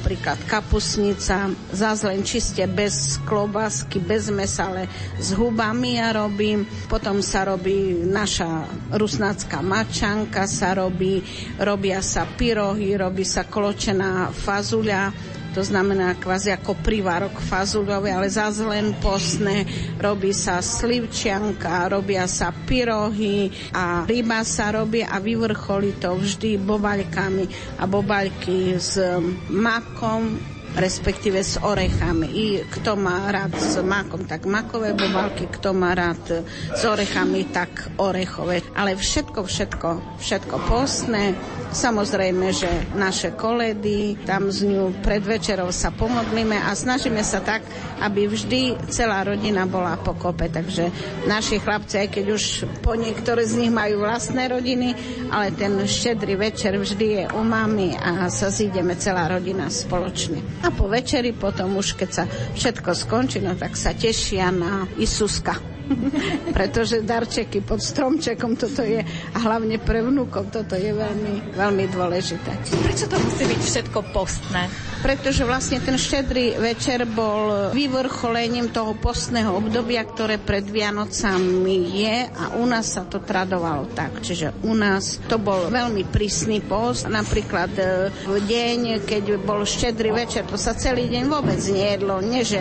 napríklad kapusnica, zase len čiste bez klobásky, bez mesa, ale s hubami ja robím. Potom sa robí naša rusnácká mačanka, sa robí, robia sa pyrohy, robí sa kločená fazuľa, to znamená kvázi ako privárok fazuľový, ale zase len postné. Robí sa slivčianka, robia sa pyrohy a ryba sa robí a vyvrcholí to vždy bobaľkami a bobaľky s makom, respektíve s orechami. I kto má rád s makom, tak makové bobalky, kto má rád s orechami, tak orechové. Ale všetko, všetko, všetko postné, Samozrejme, že naše koledy, tam z ňu pred večerou sa pomodlíme a snažíme sa tak, aby vždy celá rodina bola pokope. Takže naši chlapci, aj keď už po niektoré z nich majú vlastné rodiny, ale ten štedrý večer vždy je u mami a sa zídeme celá rodina spoločne. A po večeri potom už, keď sa všetko skončí, no tak sa tešia na Isuska. pretože darčeky pod stromčekom toto je a hlavne pre vnúkov toto je veľmi, veľmi dôležité. Prečo to musí byť všetko postné? Pretože vlastne ten štedrý večer bol vyvrcholením toho postného obdobia, ktoré pred Vianocami je a u nás sa to tradovalo tak. Čiže u nás to bol veľmi prísny post. Napríklad e, v deň, keď bol štedrý večer, to sa celý deň vôbec nejedlo. Nie, že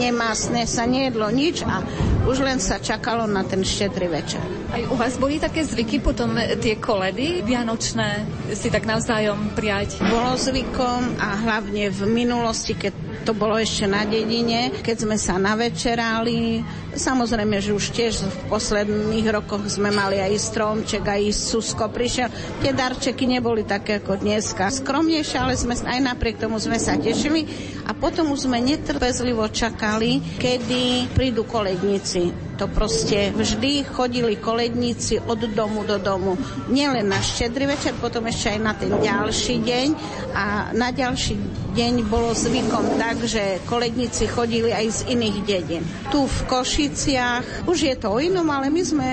nemásne sa nejedlo nič a už len sa čakalo na ten štedrý večer. Aj u vás boli také zvyky potom e, tie koledy vianočné si tak navzájom prijať? Bolo zvykom a hlavne v minulosti, keď to bolo ešte na dedine, keď sme sa navečerali. Samozrejme, že už tiež v posledných rokoch sme mali aj stromček, aj susko prišiel. Tie darčeky neboli také ako dneska. Skromnejšie, ale sme, aj napriek tomu sme sa tešili. A potom už sme netrpezlivo čakali, kedy prídu koledníci to proste vždy chodili koledníci od domu do domu. Nielen na štedrý večer, potom ešte aj na ten ďalší deň. A na ďalší deň bolo zvykom tak, že koledníci chodili aj z iných dedín. Tu v Košiciach už je to o inom, ale my sme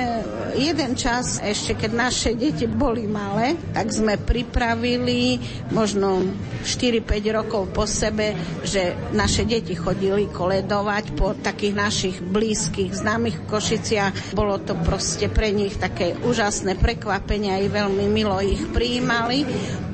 jeden čas, ešte keď naše deti boli malé, tak sme pripravili možno 4-5 rokov po sebe, že naše deti chodili koledovať po takých našich blízkych známych v Košiciach. Bolo to proste pre nich také úžasné prekvapenie, aj veľmi milo ich prijímali.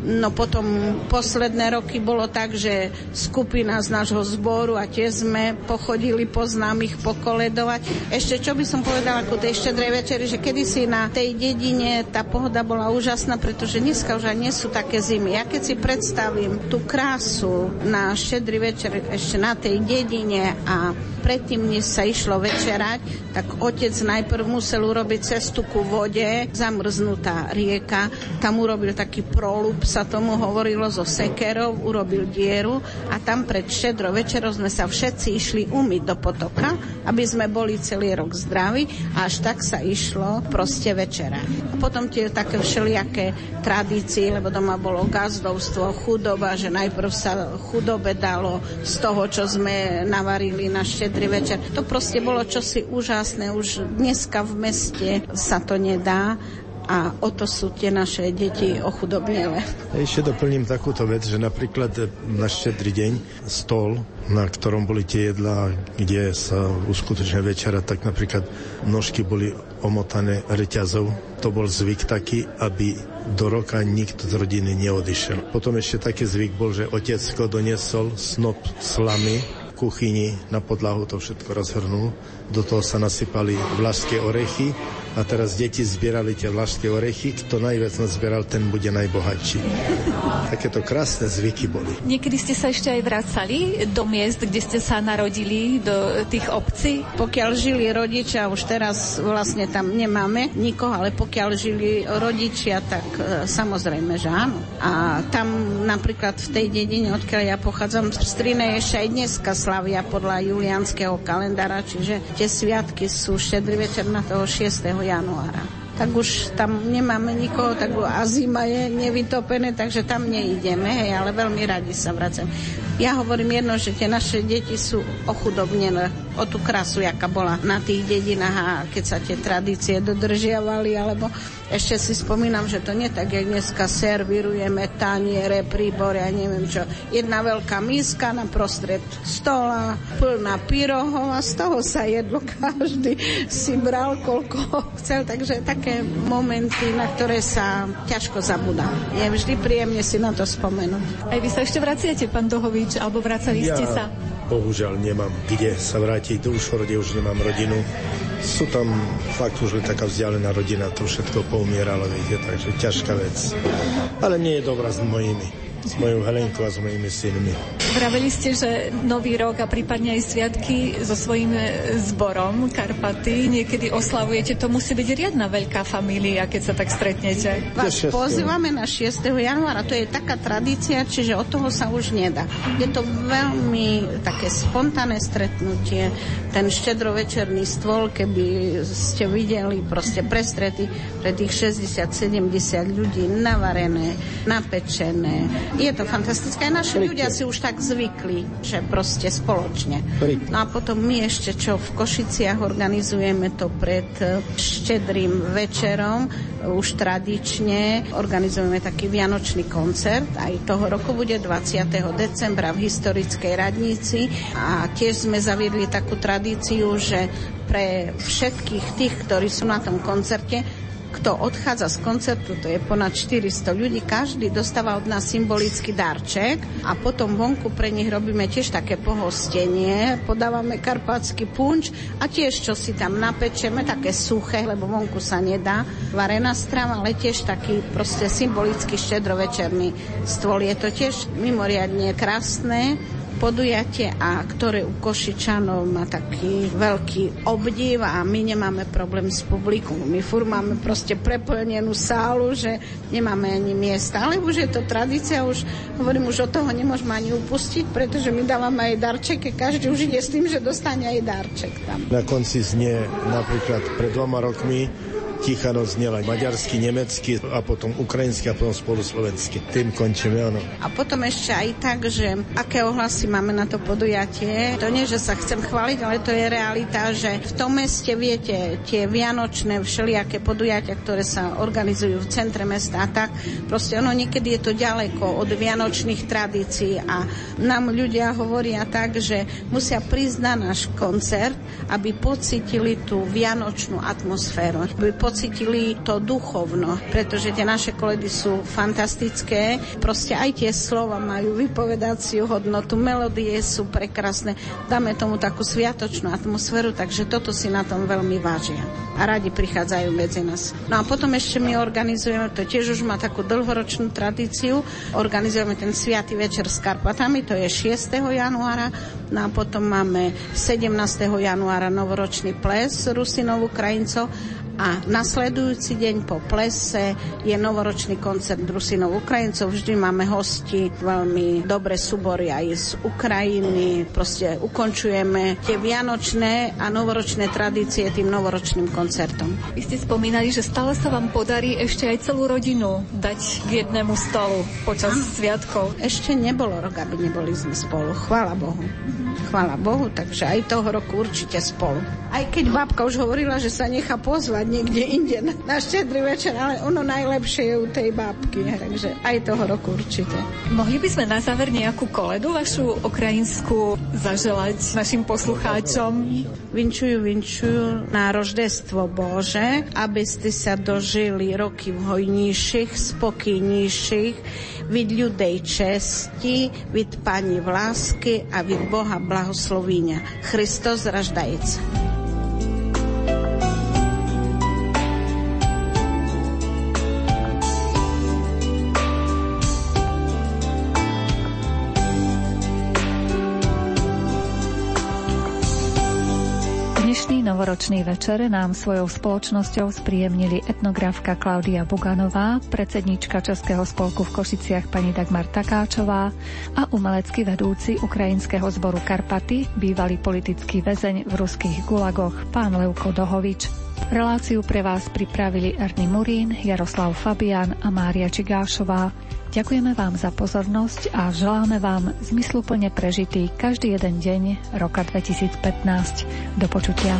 No potom posledné roky bolo tak, že skupina z nášho zboru a tie sme pochodili po známych pokoledovať. Ešte čo by som povedala ako tej štedrej večeri, že kedysi na tej dedine tá pohoda bola úžasná, pretože dneska už aj nie sú také zimy. Ja keď si predstavím tú krásu na štedrý večer ešte na tej dedine a predtým, než sa išlo večerať, tak otec najprv musel urobiť cestu ku vode, zamrznutá rieka, tam urobil taký prolub, sa tomu hovorilo zo sekerov, urobil dieru a tam pred štedro večerou sme sa všetci išli umyť do potoka, aby sme boli celý rok zdraví a až tak sa išlo proste večera. A potom tie také všelijaké tradície, lebo doma bolo gazdovstvo, chudoba, že najprv sa chudobe dalo z toho, čo sme navarili na štedrý večer. To proste bolo čosi úžasné. Už dneska v meste sa to nedá a o to sú tie naše deti ochudobnele. Ešte doplním takúto vec, že napríklad na štedrý deň stôl, na ktorom boli tie jedlá, kde sa uskutočne večera, tak napríklad nožky boli omotané reťazov. To bol zvyk taký, aby do roka nikto z rodiny neodišiel. Potom ešte taký zvyk bol, že otecko doniesol snop slamy kuchyni na podlahu to všetko rozhrnul. Do toho sa nasypali vlašské orechy a teraz deti zbierali tie vlašské orechy. Kto najviac nazbieral, ten bude najbohatší. Takéto krásne zvyky boli. Niekedy ste sa ešte aj vracali do miest, kde ste sa narodili, do tých obcí? Pokiaľ žili rodičia, už teraz vlastne tam nemáme nikoho, ale pokiaľ žili rodičia, tak e, samozrejme, že áno. A tam napríklad v tej dedine, odkiaľ ja pochádzam, v Strine ešte aj dneska slavia podľa julianského kalendára, čiže tie sviatky sú štedrý večer na toho 6 januára. Tak už tam nemáme nikoho, tak a zima je nevytopené, takže tam neideme, hej, ale veľmi radi sa vracem. Ja hovorím jedno, že tie naše deti sú ochudobnené o tú krasu, jaká bola na tých dedinách a keď sa tie tradície dodržiavali, alebo ešte si spomínam, že to nie tak, jak dneska servírujeme taniere, príbory a neviem čo. Jedna veľká miska na prostred stola, plná pyrohov a z toho sa jedlo. Každý si bral, koľko chcel. Takže také momenty, na ktoré sa ťažko zabúda. Je vždy príjemne si na to spomenúť. Aj vy sa ešte vraciate, pán Dohovič, alebo vracali ja... ste sa? Bohužiaľ nemám kde sa vrátiť. Do Ušhorode už nemám rodinu. Sú tam fakt už len taká vzdialená rodina, to všetko poumieralo, viete, takže ťažká vec. Ale nie je dobrá s mojimi. S mojou Helenkou a s mojimi synmi. Vraveli ste, že Nový rok a prípadne aj sviatky so svojím e, zborom Karpaty niekedy oslavujete. To musí byť riadna veľká família, keď sa tak stretnete. Vás pozývame na 6. januára, to je taká tradícia, čiže od toho sa už nedá. Je to veľmi také spontánne stretnutie, ten štedrovečerný stôl, keby ste videli proste prestrety pre tých 60-70 ľudí navarené, napečené. Je to fantastické. Naši ľudia si už tak zvykli, že proste spoločne. No a potom my ešte, čo v Košiciach organizujeme to pred štedrým večerom, už tradične organizujeme taký vianočný koncert. Aj toho roku bude 20. decembra v historickej radnici a tiež sme zaviedli takú tradíciu, že pre všetkých tých, ktorí sú na tom koncerte, kto odchádza z koncertu, to je ponad 400 ľudí, každý dostáva od nás symbolický darček a potom vonku pre nich robíme tiež také pohostenie, podávame karpátsky punč a tiež čo si tam napečeme, také suché, lebo vonku sa nedá, varená strava, ale tiež taký proste symbolický štedrovečerný stôl. Je to tiež mimoriadne krásne podujatie a ktoré u Košičanov má taký veľký obdiv a my nemáme problém s publikum. My fur máme proste preplnenú sálu, že nemáme ani miesta. Ale už je to tradícia, už hovorím, už od toho nemôžeme ani upustiť, pretože my dávame aj darčeky, každý už ide s tým, že dostane aj darček tam. Na konci znie napríklad pred dvoma rokmi Tichano znela maďarsky, nemecky a potom ukrajinsky a potom spolu slovensky. Tým končíme, áno. A potom ešte aj tak, že aké ohlasy máme na to podujatie. To nie, že sa chcem chváliť, ale to je realita, že v tom meste, viete, tie vianočné všelijaké podujatia, ktoré sa organizujú v centre mesta a tak, proste ono niekedy je to ďaleko od vianočných tradícií a nám ľudia hovoria tak, že musia prísť na náš koncert, aby pocitili tú vianočnú atmosféru, aby pocitili to duchovno, pretože tie naše koledy sú fantastické. Proste aj tie slova majú vypovedaciu hodnotu, melódie sú prekrásne. Dáme tomu takú sviatočnú atmosféru, takže toto si na tom veľmi vážia. A radi prichádzajú medzi nás. No a potom ešte my organizujeme, to tiež už má takú dlhoročnú tradíciu, organizujeme ten sviatý večer s Karpatami, to je 6. januára, no a potom máme 17. januára novoročný ples Rusinov Ukrajincov a nasledujúci deň po plese je novoročný koncert Drusinov Ukrajincov. Vždy máme hosti, veľmi dobré súbory aj z Ukrajiny. Proste ukončujeme tie vianočné a novoročné tradície tým novoročným koncertom. Vy ste spomínali, že stále sa vám podarí ešte aj celú rodinu dať k jednému stolu počas ano. sviatkov. Ešte nebolo rok, aby neboli sme spolu. Chvála Bohu. Chvála Bohu, takže aj toho roku určite spolu. Aj keď babka už hovorila, že sa nechá pozvať niekde inde na, na štedrý večer, ale ono najlepšie je u tej babky, takže aj toho roku určite. Mohli by sme na záver nejakú koledu vašu ukrajinskú zaželať našim poslucháčom? Vinčujú, vinčujú na roždestvo Bože, aby ste sa dožili roky v hojnejších, spokojnejších, vid ľudej česti, vid Pani v lásky a vid Boha blahoslovíňa. Christos novoročný večer nám svojou spoločnosťou spríjemnili etnografka Klaudia Buganová, predsednička Českého spolku v Košiciach pani Dagmar Takáčová a umelecký vedúci ukrajinského zboru Karpaty, bývalý politický väzeň v ruských gulagoch pán Leuko Dohovič. Reláciu pre vás pripravili Erny Murín, Jaroslav Fabian a Mária Čigášová. Ďakujeme vám za pozornosť a želáme vám zmysluplne prežitý každý jeden deň roka 2015. Do počutia.